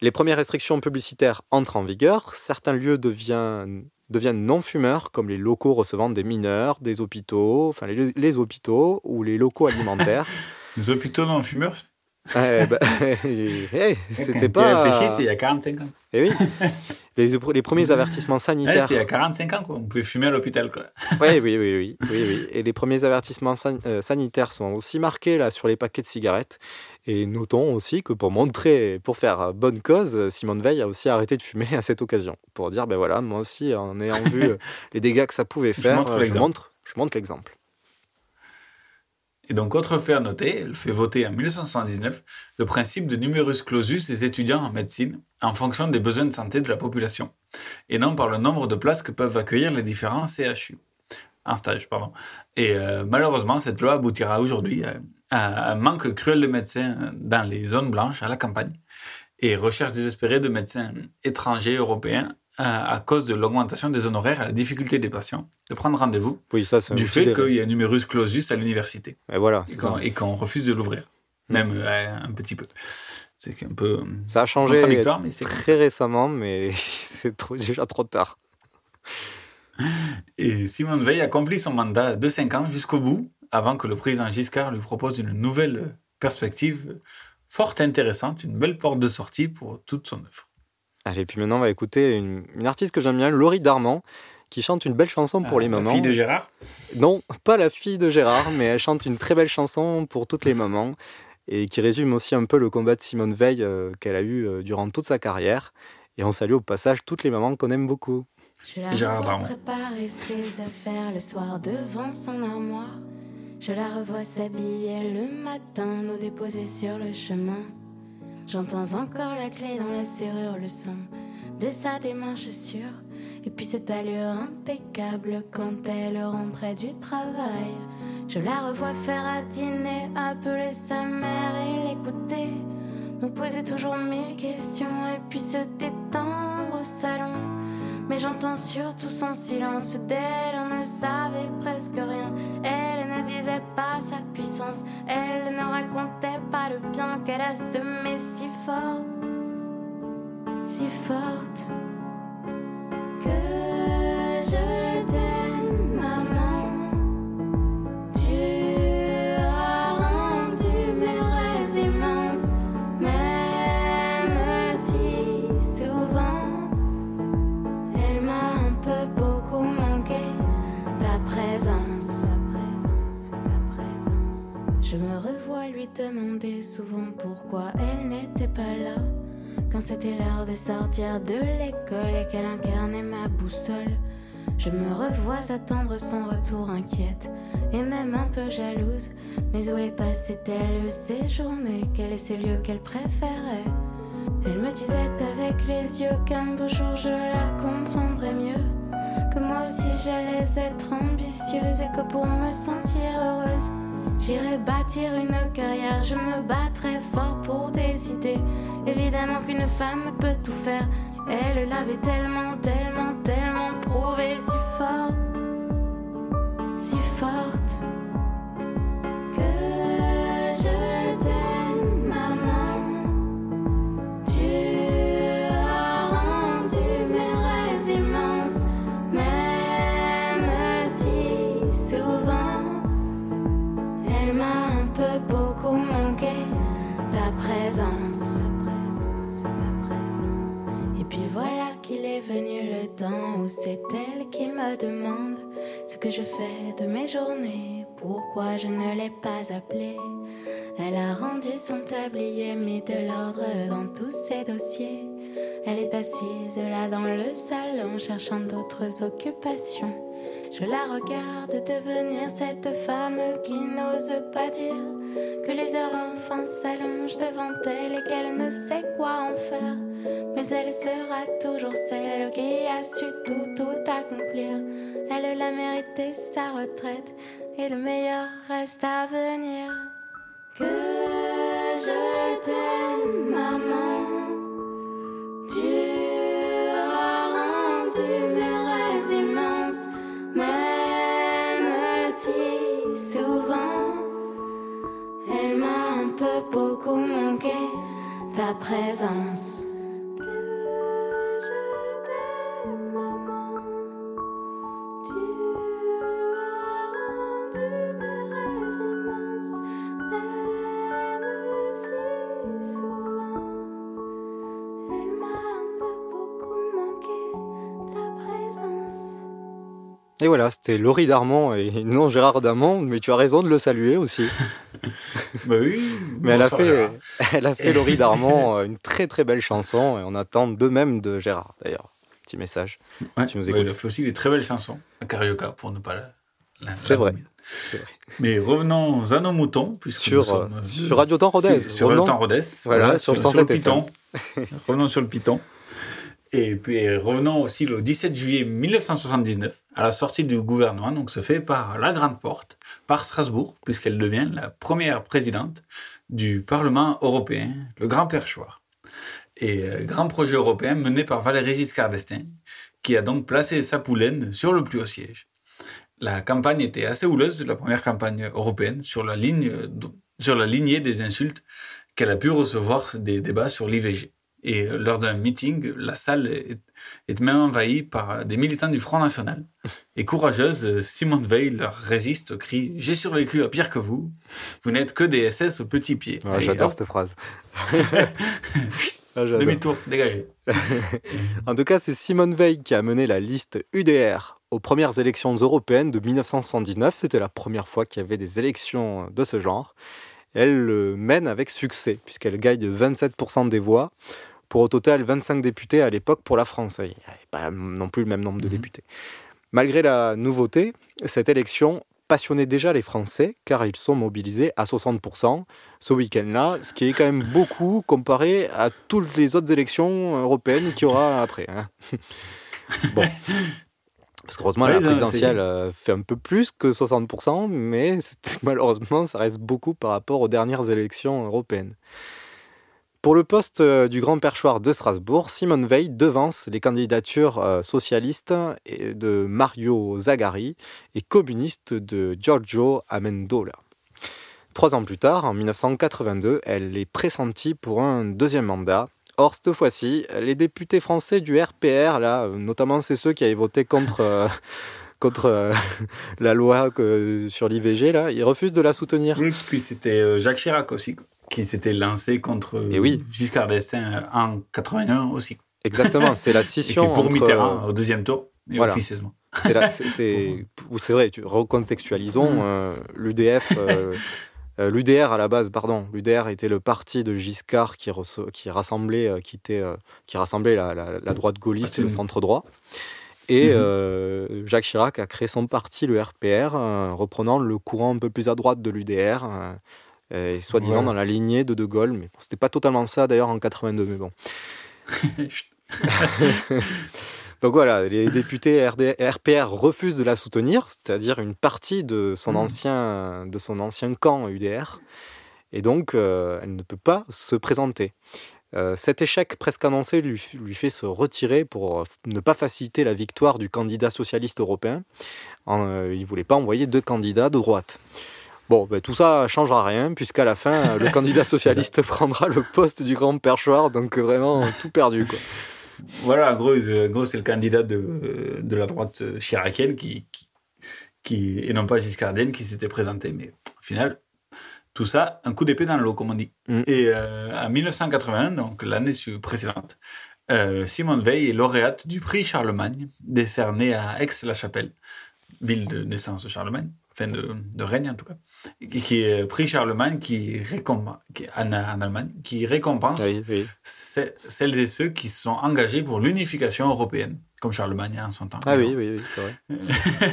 Les premières restrictions publicitaires entrent en vigueur, certains lieux deviennent, deviennent non-fumeurs, comme les locaux recevant des mineurs, des hôpitaux, enfin les, les hôpitaux ou les locaux alimentaires. Les hôpitaux non-fumeurs? Eh ben, eh, C'était Quand pas... Tu réfléchis, c'est il y a 45 ans. Eh oui, les, les premiers avertissements Ouais, sanitaires. c'est il y a 45 ans, quoi. On pouvait fumer à l'hôpital, quoi. Oui, oui, oui, oui, oui, oui. Et les premiers avertissements san- euh, sanitaires sont aussi marqués là sur les paquets de cigarettes. Et notons aussi que pour montrer, pour faire bonne cause, Simone Veil a aussi arrêté de fumer à cette occasion. Pour dire, ben voilà, moi aussi, en ayant vu euh, les dégâts que ça pouvait faire, euh, je montre l'exemple. Et donc, autre fait à noter, elle fait voter en 1979 le principe de numerus clausus des étudiants en médecine en fonction des besoins de santé de la population, et non par le nombre de places que peuvent accueillir les différents CHU. En stage, pardon. Et euh, malheureusement, cette loi aboutira aujourd'hui à, à un manque cruel de médecins dans les zones blanches, à la campagne, et recherche désespérée de médecins étrangers européens à, à cause de l'augmentation des honoraires et la difficulté des patients de prendre rendez-vous Oui, ça, c'est du fait qu'il y a un numerus clausus à l'université Et voilà, et qu'on refuse de l'ouvrir, même euh, un petit peu. C'est un peu euh, Ça a changé mais très récemment, mais c'est trop- déjà trop tard. Et Simone Veil accomplit son mandat de 5 ans jusqu'au bout, avant que le président Giscard lui propose une nouvelle perspective fort intéressante, une belle porte de sortie pour toute son œuvre. Allez, puis maintenant, on va écouter une, une artiste que j'aime bien, Laurie Darman, qui chante une belle chanson pour Ah, les la mamans. fille de Gérard Non, pas la fille de Gérard, mais elle chante une très belle chanson pour toutes les mamans et qui résume aussi un peu le combat de Simone Veil euh, qu'elle a eu euh, durant toute sa carrière. Et on salue au passage toutes les mamans qu'on aime beaucoup. Je la Gérard revois Darmon. préparer ses affaires le soir devant son armoire. Je la revois s'habiller le matin, nous déposer sur le chemin. J'entends encore la clé dans la serrure, le son de sa démarche sûre. Et puis cette allure impeccable quand elle rentrait du travail. Je la revois faire à dîner, appeler sa mère et l'écouter. Nous poser toujours mille questions et puis se détendre au salon. Mais j'entends surtout son silence d'elle, on ne savait presque rien. Elle ne disait pas sa puissance, elle ne racontait pas le bien qu'elle a semé si fort, si forte. Que je t'aime, Je me revois lui demander souvent pourquoi elle n'était pas là quand c'était l'heure de sortir de l'école et qu'elle incarnait ma boussole. Je me revois attendre son retour inquiète et même un peu jalouse. Mais où les passait-elle ces journées Quel est ce lieu qu'elle préférait? Elle me disait avec les yeux qu'un beau jour je la comprendrais mieux. Que moi aussi j'allais être ambitieuse et que pour me sentir heureuse, j'irais bâtir une carrière. Je me battrais fort pour des idées. Évidemment qu'une femme peut tout faire. Elle l'avait tellement, tellement, tellement prouvé si fort. Où c'est elle qui me demande ce que je fais de mes journées, pourquoi je ne l'ai pas appelée. Elle a rendu son tablier, mis de l'ordre dans tous ses dossiers. Elle est assise là dans le salon, cherchant d'autres occupations. Je la regarde devenir cette femme qui n'ose pas dire que les heures enfin s'allongent devant elle et qu'elle ne sait quoi en faire. Mais elle sera toujours celle qui a su tout, tout accomplir. Elle a mérité sa retraite et le meilleur reste à venir. Que je t'aime, maman. Tu as rendu mes rêves immenses, même si souvent elle m'a un peu beaucoup manqué ta présence. Et voilà, c'était Laurie Darmon et non Gérard Damon, mais tu as raison de le saluer aussi. bah oui. Mais elle a fait, Gérard. elle a fait Laurie Darmon euh, une très très belle chanson et on attend de même de Gérard d'ailleurs. Petit message. Ouais, si tu nous ouais, il a écoutes. fait aussi des très belles chansons, à Carioca, pour ne pas la. la- C'est vrai. Mais revenons à nos moutons, puisque Sur, nous sommes, euh, sur Radio Temps Rodez. Sur, sur. Radio Temps Rodez. Voilà, sur le 107 Python. revenons sur le Python. Et puis revenons aussi le 17 juillet 1979, à la sortie du gouvernement, donc se fait par la Grande Porte, par Strasbourg, puisqu'elle devient la première présidente du Parlement européen, le Grand Perchoir. Et euh, grand projet européen mené par Valéry Giscard d'Estaing, qui a donc placé sa poulaine sur le plus haut siège. La campagne était assez houleuse, la première campagne européenne, sur la, ligne, sur la lignée des insultes qu'elle a pu recevoir des débats sur l'IVG. Et euh, lors d'un meeting, la salle est, même envahie par euh, des militants du Front National. Et courageuse, euh, Simone Veil leur résiste au cri « J'ai survécu à pire que vous. Vous n'êtes que des SS au petit pied. Ouais, Allez, J'adore cette phrase. Ah. Demi-tour, dégagé. En tout cas, c'est Simone Veil qui a mené la liste UDR aux premières élections européennes de 1979. C'était la première fois qu'il y avait des élections de ce genre. Elle le mène avec succès, puisqu'elle gagne 27% des voix, pour au total 25 députés à l'époque pour la France. Il n'y avait pas non plus le même nombre de députés. Malgré la nouveauté, cette élection passionnait déjà les Français, car ils sont mobilisés à 60% ce week-end-là, ce qui est quand même beaucoup comparé à toutes les autres élections européennes qu'il y aura après. hein. bon. Parce qu'heureusement, Ouais, la présidentielle essayé. euh, fait un peu plus que 60%, mais malheureusement, ça reste beaucoup par rapport aux dernières élections européennes. Pour le poste euh, du grand perchoir de Strasbourg, Simone Veil devance les candidatures euh, socialistes de Mario Zagari et communistes de Giorgio Amendola. Trois ans plus tard, en 1982, elle est pressentie pour un deuxième mandat. Or, cette fois-ci, les députés français du RPR, là, notamment c'est ceux qui avaient voté contre, euh, contre la loi sur l'IVG, là, ils refusent de la soutenir. Oui, puis c'était Jacques Chirac aussi, qui s'était lancé contre euh, Et oui. Giscard d'Estaing euh, en 81 aussi. Exactement, c'est la Et qui scission pour entre- Mitterrand au deuxième tour, et Voilà. officieusement. C'est vrai, tu, recontextualisons euh, l'UDF. euh, euh, L'UDR à la base, pardon, l'UDR était le parti de Giscard qui, rassemblait, euh, qui était, euh, qui rassemblait la, la- la droite gaulliste et le centre droit. Et Mhm. euh, Jacques Chirac a créé son parti, le RPR, euh, reprenant le courant un peu plus à droite de l'UDR, euh, et soi-disant dans la lignée de De Gaulle. Mais bon, c'était pas totalement ça d'ailleurs en 82, mais bon. Donc voilà, les députés RD RPR refusent de la soutenir, c'est-à-dire une partie de son, Mhm. ancien, de son ancien camp UDR, et donc euh, elle ne peut pas se présenter. Euh, cet échec presque annoncé lui, lui fait se retirer pour euh, ne pas faciliter la victoire du candidat socialiste européen. En, euh, il ne voulait pas envoyer deux candidats de droite. Bon, ben, tout ça changera rien, puisqu'à la fin, le candidat socialiste prendra le poste du grand perchoir, donc euh, vraiment tout perdu. Quoi. Voilà, en gros, euh, gros, c'est le candidat de, de la droite euh, chiracienne qui, qui, qui- et non pas Giscard d'Estaing qui s'était présenté. Mais au final, tout ça, un coup d'épée dans l'eau, comme on dit. Mm. Et euh, en 1981, donc l'année précédente, euh, Simone Veil est lauréate du prix Charlemagne, décerné à Aix-la-Chapelle, ville de naissance de Charlemagne, enfin de, de règne en tout cas, qui, est prix Charlemagne qui récompense, en, en Allemagne, qui récompense Oui, oui. ce- celles et ceux qui se sont engagés pour l'unification européenne, comme Charlemagne en son temps. Ah oui, oui, oui, c'est vrai.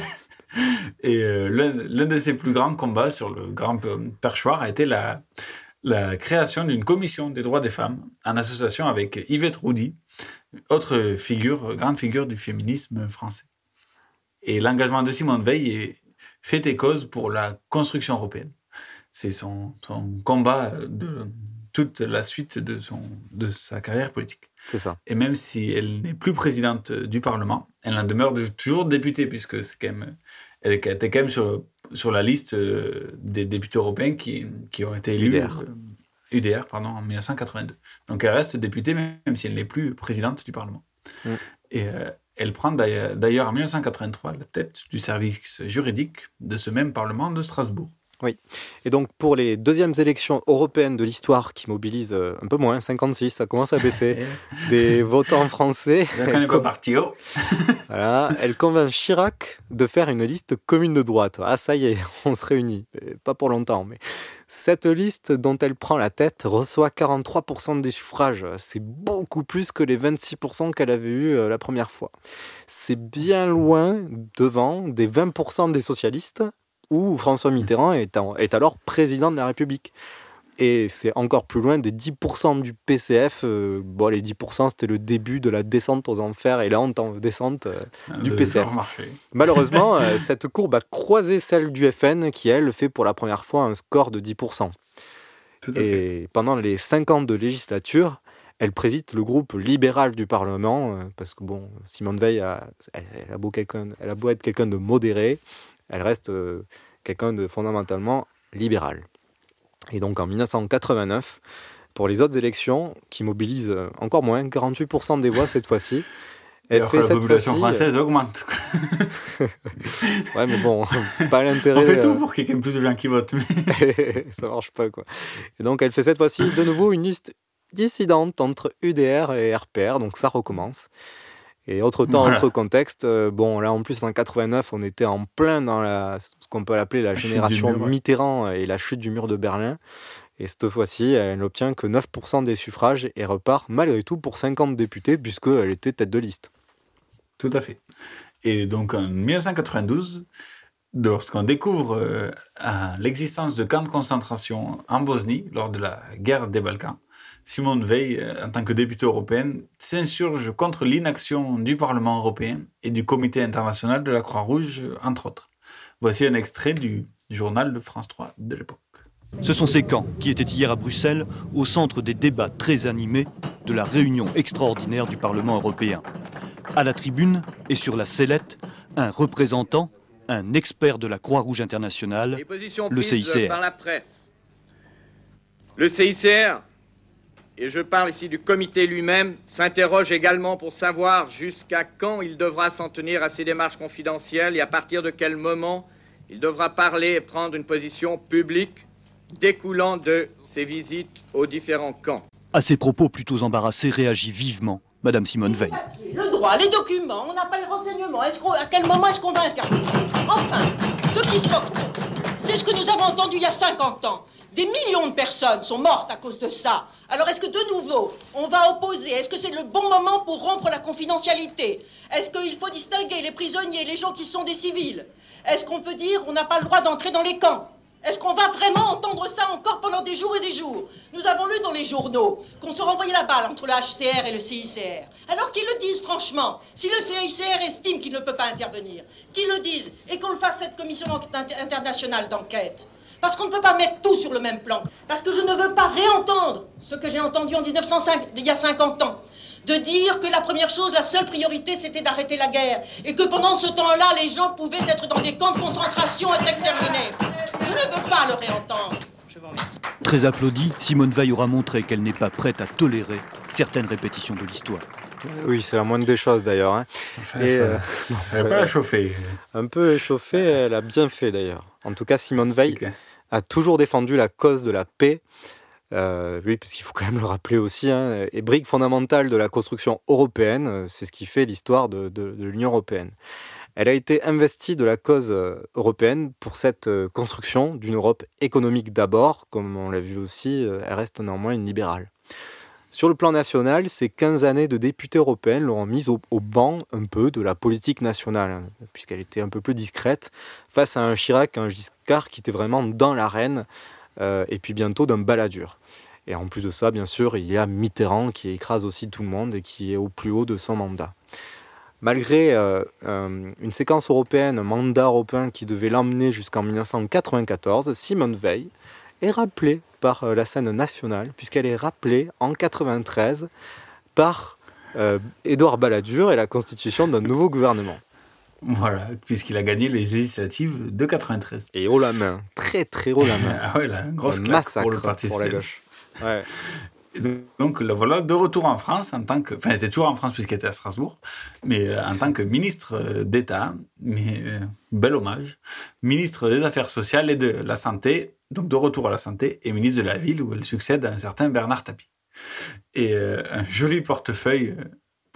Et euh, l'un de ses plus grands combats sur le grand pe- perchoir a été la, la création d'une commission des droits des femmes en association avec Yvette Roudy, autre figure, grande figure du féminisme français. Et l'engagement de Simone Veil est fait et cause pour la construction européenne. C'est son, son combat de toute la suite de, son, de sa carrière politique. C'est ça. Et même si elle n'est plus présidente du Parlement, elle en demeure de- toujours députée, puisque c'est quand même, elle était quand même sur, sur la liste euh, des députés européens qui, qui ont été élus. UDR. euh, UDR, pardon, en 1982. Donc elle reste députée, même si elle n'est plus présidente du Parlement. Mm. Et euh, elle prend d'ailleurs en 1983 la tête du service juridique de ce même Parlement de Strasbourg. Oui. Et donc pour les deuxièmes élections européennes de l'histoire qui mobilisent euh, un peu moins, 56, ça commence à baisser, des votants français. Parti haut. Voilà, elle convainc Chirac de faire une liste commune de droite. Ah ça y est, on se réunit. Mais Pas pour longtemps, mais cette liste dont elle prend la tête reçoit 43% des suffrages. C'est beaucoup plus que les 26% qu'elle avait eu euh, la première fois. C'est bien loin devant des 20% des socialistes où François Mitterrand est, en- est alors président de la République. Et c'est encore plus loin des 10% du PCF. euh, bon, les 10%, c'était le début de la descente aux enfers et la honte en descente euh, du de PCF. Malheureusement, euh, cette courbe a croisé celle du FN qui, elle, fait pour la première fois un score de 10%. Tout à et pendant les 5 ans de législature, elle préside le groupe libéral du Parlement, parce que bon, Simone Veil, a, elle, elle a beau, quelqu'un- elle a beau être quelqu'un de modéré, elle reste euh, quelqu'un de fondamentalement libéral. Et donc en 1989, pour les autres élections, qui mobilisent euh, encore moins, 48% des voix cette fois-ci, elle fait la cette population fois-ci, euh, française augmente. Ouais, mais bon, pas l'intérêt. On fait tout pour qu'il y ait plus de gens qui votent. mais- ça marche pas, quoi. Et donc, elle fait cette fois-ci de nouveau une liste dissidente entre UDR et RPR, donc ça recommence. Et autre temps, Voilà. autre contexte, euh, bon, là en plus en 89, on était en plein dans la, ce qu'on peut appeler la génération mur, ouais. Mitterrand et la chute du mur de Berlin. Et cette fois-ci, elle n'obtient que 9% des suffrages et repart malgré tout pour 50 députés, puisqu'elle était tête de liste. Tout à fait. Et donc en 1992, lorsqu'on découvre euh, l'existence de camps de concentration en Bosnie lors de la guerre des Balkans, Simone Veil, euh, en tant que députée européenne, s'insurge contre l'inaction du Parlement européen et du Comité international de la Croix-Rouge, entre autres. Voici un extrait du journal de France 3 de l'époque. Ce sont ces camps qui étaient hier à Bruxelles au centre des débats très animés de la réunion extraordinaire du Parlement européen. À la tribune et sur la sellette, un représentant, un expert de la Croix-Rouge internationale, Les le CICR. par la presse. Le CICR, et je parle ici du comité lui-même, s'interroge également pour savoir jusqu'à quand il devra s'en tenir à ces démarches confidentielles et à partir de quel moment il devra parler et prendre une position publique découlant de ses visites aux différents camps. À ces propos plutôt embarrassés, réagit vivement Madame Simone Veil. Le droit, les documents, on n'a pas les renseignements. Est-ce qu'on- à quel moment est-ce qu'on va intervenir? Enfin, de qui se moque C'est ce que nous avons entendu il y a 50 ans. Des millions de personnes sont mortes à cause de ça. Alors est-ce que de nouveau, on va opposer Est-ce que c'est le bon moment pour rompre la confidentialité? Est-ce qu'il faut distinguer les prisonniers et les gens qui sont des civils? Est-ce qu'on peut dire on n'a pas le droit d'entrer dans les camps? Est-ce qu'on va vraiment entendre ça encore pendant des jours et des jours? Nous avons lu dans les journaux qu'on se renvoyait la balle entre le HCR et le CICR. Alors qu'ils le disent franchement. Si le CICR estime qu'il ne peut pas intervenir, qu'ils le disent et qu'on le fasse cette commission inter- internationale d'enquête. Parce qu'on ne peut pas mettre tout sur le même plan. Parce que je ne veux pas réentendre ce que j'ai entendu en 1905, il y a 50 ans. De dire que la première chose, la seule priorité, c'était d'arrêter la guerre. Et que pendant ce temps-là, les gens pouvaient être dans des camps de concentration, être exterminés. Je ne veux pas le réentendre. Je vous remercie. Très applaudie, Simone Veil aura montré qu'elle n'est pas prête à tolérer certaines répétitions de l'histoire. Oui, c'est la moindre des choses d'ailleurs. hein. Enfin, ça- elle a pas la chauffer. Un peu échauffée, elle a bien fait d'ailleurs. En tout cas, Simone Veil. A toujours défendu la cause de la paix Euh, oui, parce qu'il faut quand même le rappeler aussi, hein, est brique fondamentale de la construction européenne. euh, C'est ce qui fait l'histoire de, l'Union européenne. Elle a été investie de la cause euh, européenne pour cette construction d'une Europe économique d'abord, comme on l'a vu aussi, elle reste néanmoins une libérale. Sur le plan national, ces 15 années de députée européenne l'ont mise au, banc un peu de la politique nationale, puisqu'elle était un peu plus discrète, face à un Chirac, un Giscard qui était vraiment dans l'arène, euh, et puis bientôt d'un baladur. Et en plus de ça, bien sûr, il y a Mitterrand qui écrase aussi tout le monde et qui est au plus haut de son mandat. Malgré euh, euh, une séquence européenne, un mandat européen qui devait l'emmener jusqu'en 1994, Simone Veil est rappelée par euh, la scène nationale, puisqu'elle est rappelée en 93 par euh, Édouard Balladur et la constitution d'un nouveau gouvernement. Voilà, puisqu'il a gagné les législatives de 93. Et haut la main, très très haut la main. ah ouais, là, grosse claque massacre pour le Parti pour la gauche. Ouais. Et Donc la voilà de retour en France en tant que, enfin, elle était toujours en France puisqu'elle était à Strasbourg, mais euh, en tant que ministre euh, d'État, mais euh, bel hommage, ministre des Affaires sociales et de la santé, donc de retour à la santé, et ministre de la ville où elle succède à un certain Bernard Tapie. Et euh, un joli portefeuille,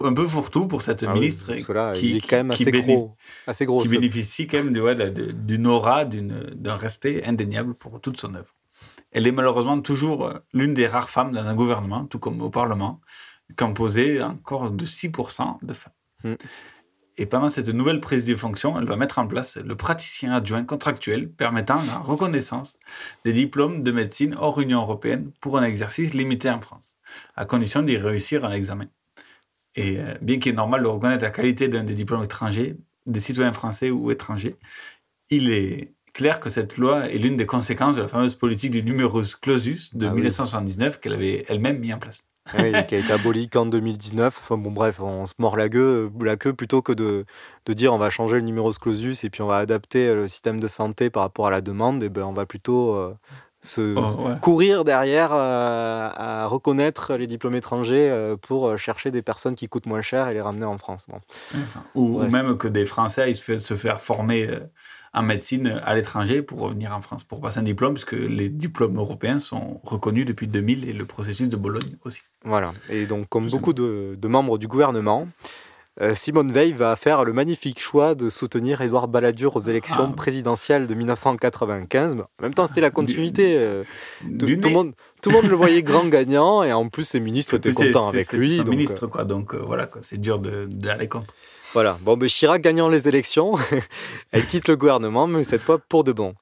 un peu fourre-tout pour cette Ah ministre là, qui, est quand même assez gros. Assez gros, qui bénéficie quand même de- ouais, d'une aura, d'une- d'un respect indéniable pour toute son œuvre. Elle est malheureusement toujours euh, l'une des rares femmes dans un gouvernement, tout comme au Parlement, composé encore de 6% de femmes. Mm. Et pendant cette nouvelle prise de fonction, elle va mettre en place le praticien adjoint contractuel permettant la reconnaissance des diplômes de médecine hors Union européenne pour un exercice limité en France, à condition d'y réussir un examen. Et euh, bien qu'il est normal de reconnaître la qualité d'un des diplômes étrangers, des citoyens français ou étrangers, il est clair que cette loi est l'une des conséquences de la fameuse politique du numerus clausus de Ah oui. 1979 qu'elle avait elle-même mis en place. Oui, qui a été aboli qu'en 2019. Enfin bon, bref, on se mord la queue, la queue plutôt que de, de dire on va changer le numerus clausus et puis on va adapter le système de santé par rapport à la demande. Et ben on va plutôt euh, se Oh, ouais. courir derrière euh, à reconnaître les diplômes étrangers euh, pour euh, chercher des personnes qui coûtent moins cher et les ramener en France. Bon. Ou, ou Ouais. même que des Français aillent se faire, former en médecine à l'étranger pour revenir en France, pour passer un diplôme, puisque les diplômes européens sont reconnus depuis 2000 et le processus de Bologne aussi. Voilà. Et donc, comme beaucoup de, de membres du gouvernement, Simone Veil va faire le magnifique choix de soutenir Édouard Balladur aux élections Ah. présidentielles de 1995. En même temps, c'était la continuité. euh, tout, du tout monde, tout le monde le voyait grand gagnant et en plus, ses ministres étaient C'est- contents c'est- avec c'est lui. donc, ministre, euh, quoi. Donc euh, voilà, c'est dur de- d'aller contre. Voilà. Bon, ben, Chirac gagnant les élections, elle quitte le gouvernement, mais cette fois pour de bon.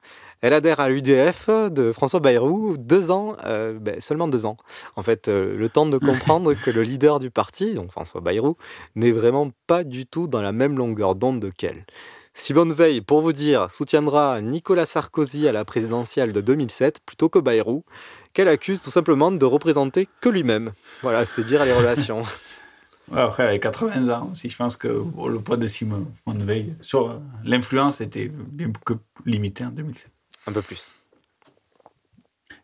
Elle adhère à l'UDF de François Bayrou, deux ans, euh, ben, seulement deux ans. En fait, euh, le temps de comprendre que le leader du parti, donc François Bayrou, n'est vraiment pas du tout dans la même longueur d'onde qu'elle. Simone Veil, pour vous dire, soutiendra Nicolas Sarkozy à la présidentielle de 2007 plutôt que Bayrou, qu'elle accuse tout simplement de représenter que lui-même. Voilà, c'est dire les relations. Ouais, après, avec 80 ans aussi, je pense que bon, le poids de Simone Veil sur l'influence était bien que limité en 2007. Un peu plus.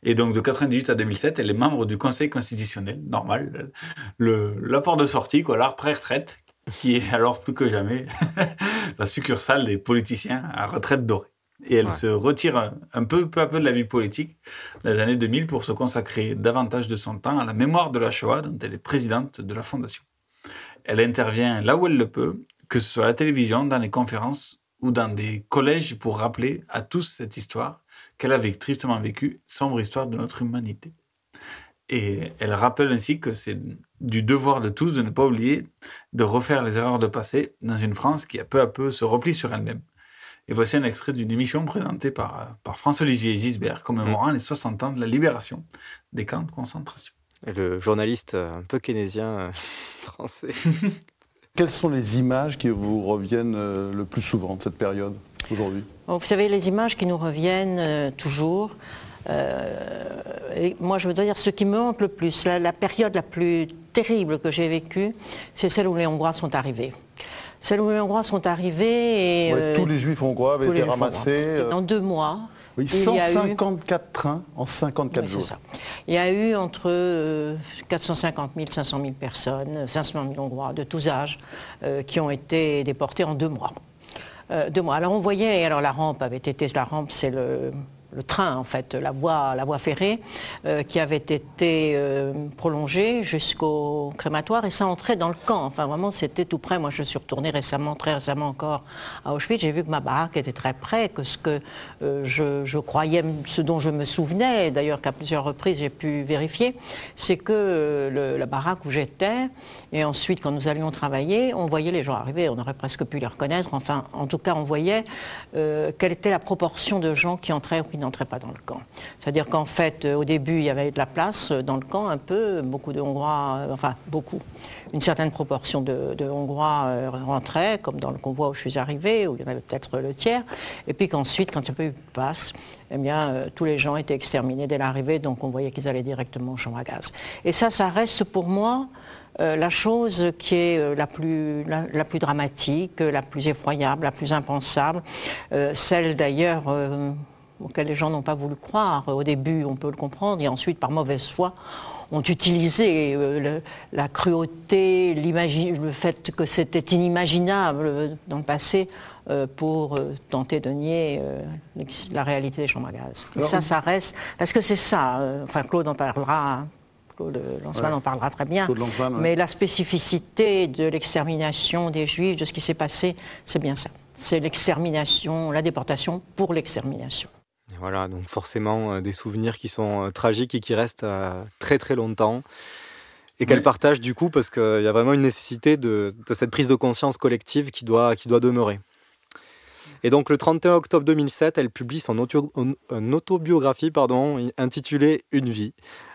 Et donc, de 98 à 2007, elle est membre du Conseil constitutionnel, normal. Le, l'apport de sortie, quoi, la retraite, qui est alors plus que jamais la succursale des politiciens à retraite dorée. Et elle Ouais. se retire un, un peu, peu à peu de la vie politique dans les années 2000 pour se consacrer davantage de son temps à la mémoire de la Shoah, dont elle est présidente de la fondation. Elle intervient là où elle le peut, que ce soit à la télévision, dans les conférences ou dans des collèges pour rappeler à tous cette histoire qu'elle avait tristement vécue, sombre histoire de notre humanité. Et elle rappelle ainsi que c'est du devoir de tous de ne pas oublier de refaire les erreurs de passé dans une France qui a peu à peu se replie sur elle-même. Et voici un extrait d'une émission présentée par, par François-Olivier Gisbert commémorant les 60 ans de la libération des camps de concentration. Et le journaliste euh, un peu keynésien euh, français. Quelles sont les images qui vous reviennent euh, le plus souvent de cette période aujourd'hui? Vous savez, les images qui nous reviennent euh, toujours, euh, et moi je dois dire ce qui me hante le plus, la, la période la plus terrible que j'ai vécue, c'est celle où les Hongrois sont arrivés. Celle où les Hongrois sont arrivés et... Ouais, euh, Tous les juifs hongrois avaient été ramassés. En deux mois. Oui, il y a eu- 154 trains en 54 Oui, c'est jours. ça. Il y a eu entre euh, 450 000, 500 000 personnes, 500 000 Hongrois de tous âges, euh, qui ont été déportés en deux mois. Euh, deux mois. Alors on voyait, alors la rampe avait été, la rampe c'est le, le train, en fait, la voie, la voie ferrée, euh, qui avait été euh, prolongée jusqu'au crématoire et ça entrait dans le camp. Enfin, vraiment, c'était tout près. Moi, je suis retournée récemment, très récemment encore, à Auschwitz. J'ai vu que ma baraque était très près, que ce que euh, je, croyais, ce dont je me souvenais, d'ailleurs qu'à plusieurs reprises j'ai pu vérifier, c'est que la baraque où j'étais, et ensuite quand nous allions travailler, on voyait les gens arriver, on aurait presque pu les reconnaître. Enfin, en tout cas, on voyait euh, quelle était la proportion de gens qui entraient ou qui n'entraient pas dans le camp. C'est-à-dire qu'en fait, euh, au début, il y avait de la place euh, dans le camp, un peu, beaucoup de Hongrois, enfin beaucoup, une certaine proportion de, Hongrois rentraient, comme dans le convoi où je suis arrivée, où il y en avait peut-être le tiers, et puis qu'ensuite, quand il n'y a pas eu de passe, eh bien, tous les gens étaient exterminés dès l'arrivée, donc on voyait qu'ils allaient directement en chambre à gaz. Et ça, ça reste pour moi la chose qui est euh, la plus, la, la plus dramatique, euh, la plus effroyable, la plus impensable, euh, celle d'ailleurs euh, auquel les gens n'ont pas voulu croire. Au début, on peut le comprendre, et ensuite, par mauvaise foi, ont utilisé euh, le- la cruauté, le fait que c'était inimaginable euh, dans le passé euh, pour euh, tenter de nier euh, la réalité des chambres à gaz. Et ça, ça reste, parce que c'est ça, euh, enfin Claude en parlera, hein. Claude Lanzmann Ouais. en parlera très bien, Claude Lanzmann, ouais. mais la spécificité de l'extermination des Juifs, de ce qui s'est passé, c'est bien ça. C'est l'extermination, la déportation pour l'extermination. Voilà, donc forcément euh, des souvenirs qui sont euh, tragiques et qui restent euh, très très longtemps. Et qu'elle Oui. partage du coup parce qu'il y a vraiment une nécessité de, de cette prise de conscience collective qui doit, qui doit demeurer. Et donc le 31 octobre 2007, elle publie son auto- une autobiographie pardon, intitulée Une vie.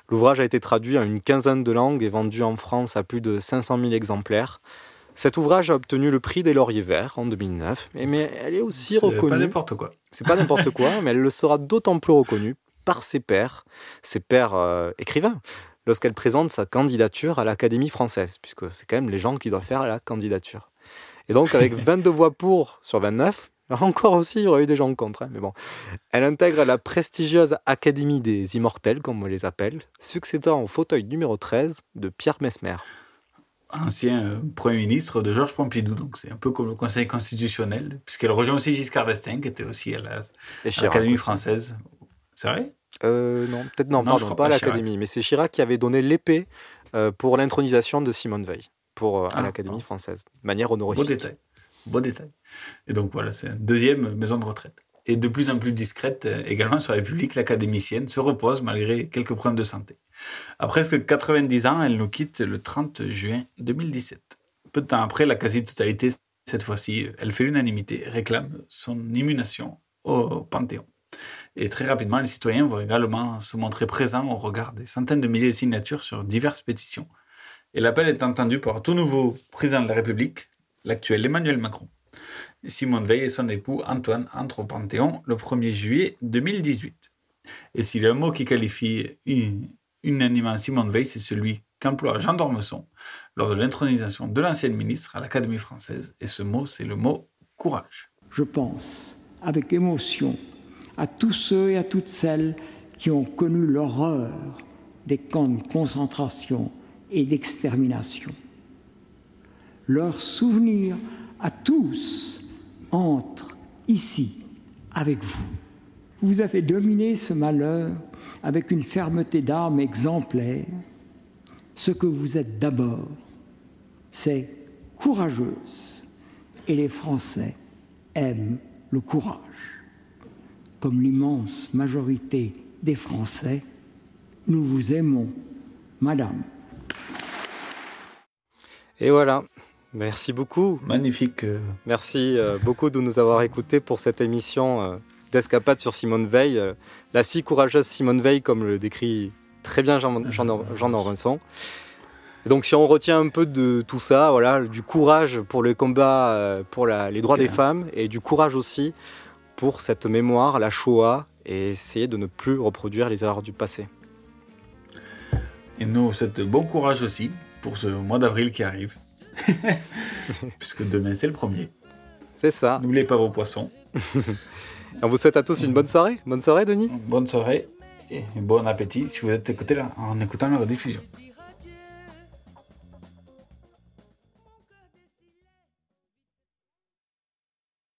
L'ouvrage a été traduit en une quinzaine de langues et vendu en France à plus de 500 000 exemplaires. Cet ouvrage a obtenu le prix des Lauriers Verts en 2009, et- mais elle est aussi C'est reconnue. pas n'importe quoi. C'est pas n'importe quoi, mais elle le sera d'autant plus reconnue par ses pairs, ses pairs euh, écrivains, lorsqu'elle présente sa candidature à l'Académie française, puisque c'est quand même les gens qui doivent faire la candidature. Et donc, avec 22 voix pour sur 29, encore aussi, il y aurait eu des gens contre, hein, mais bon. Elle intègre la prestigieuse Académie des Immortels, comme on les appelle, succédant au fauteuil numéro 13 de Pierre Mesmer. Ancien euh, Premier ministre de Georges Pompidou, donc c'est un peu comme le Conseil constitutionnel, puisqu'elle rejoint aussi Giscard d'Estaing, qui était aussi à l'Académie française. C'est vrai? Euh, non, peut-être non, Non, je pardon, crois pas à pas l'Académie, mais c'est Chirac qui avait donné l'épée euh, pour l'intronisation de Simone Veil pour, euh, à Ah, l'Académie française, de manière honorifique. Beau détail. Beau détail. Et donc voilà, c'est une deuxième maison de retraite. Et de plus en plus discrète euh, également sur la République, l'académicienne se repose malgré quelques problèmes de santé. À presque 90 ans, elle nous quitte le 30 juin 2017. Peu de temps après, la quasi-totalité, cette fois-ci, elle fait l'unanimité, réclame son immunation au Panthéon. Et très rapidement, les citoyens vont également se montrer présents au regard des centaines de milliers de signatures sur diverses pétitions. Et l'appel est entendu par un tout nouveau président de la République, l'actuel Emmanuel Macron. Simone Veil et son époux Antoine entrent au Panthéon le 1er juillet 2018. Et s'il y a un mot qui qualifie unanimement Simone Veil, c'est celui qu'emploie Jean d'Ormesson lors de l'intronisation de l'ancienne ministre à l'Académie française. Et ce mot, c'est le mot courage. Je pense avec émotion à tous ceux et à toutes celles qui ont connu l'horreur des camps de concentration et d'extermination. Leur souvenir à tous entre ici avec vous. Vous avez dominé ce malheur avec une fermeté d'âme exemplaire. Ce que vous êtes d'abord, c'est courageuse. Et les Français aiment le courage. Comme l'immense majorité des Français, nous vous aimons, Madame. Et voilà. Merci beaucoup. Magnifique. Merci euh, beaucoup de nous avoir écoutés pour cette émission euh, d'escapade sur Simone Veil. euh, la si courageuse Simone Veil, comme le décrit très bien Jean, Jean, Jean Dormesson. Et donc, si on retient un peu de tout ça, voilà, du courage pour le combat euh, pour la- les droits des femmes et du courage aussi pour cette mémoire, la Shoah, et essayer de ne plus reproduire les erreurs du passé. Et nous, souhaite bon courage aussi pour ce mois d'avril qui arrive. Puisque demain, c'est le premier. C'est ça. N'oubliez pas vos poissons. On vous souhaite à tous une bonne soirée. Bonne soirée, Denis. Bonne soirée et bon appétit si vous êtes écouté là, en écoutant la rediffusion.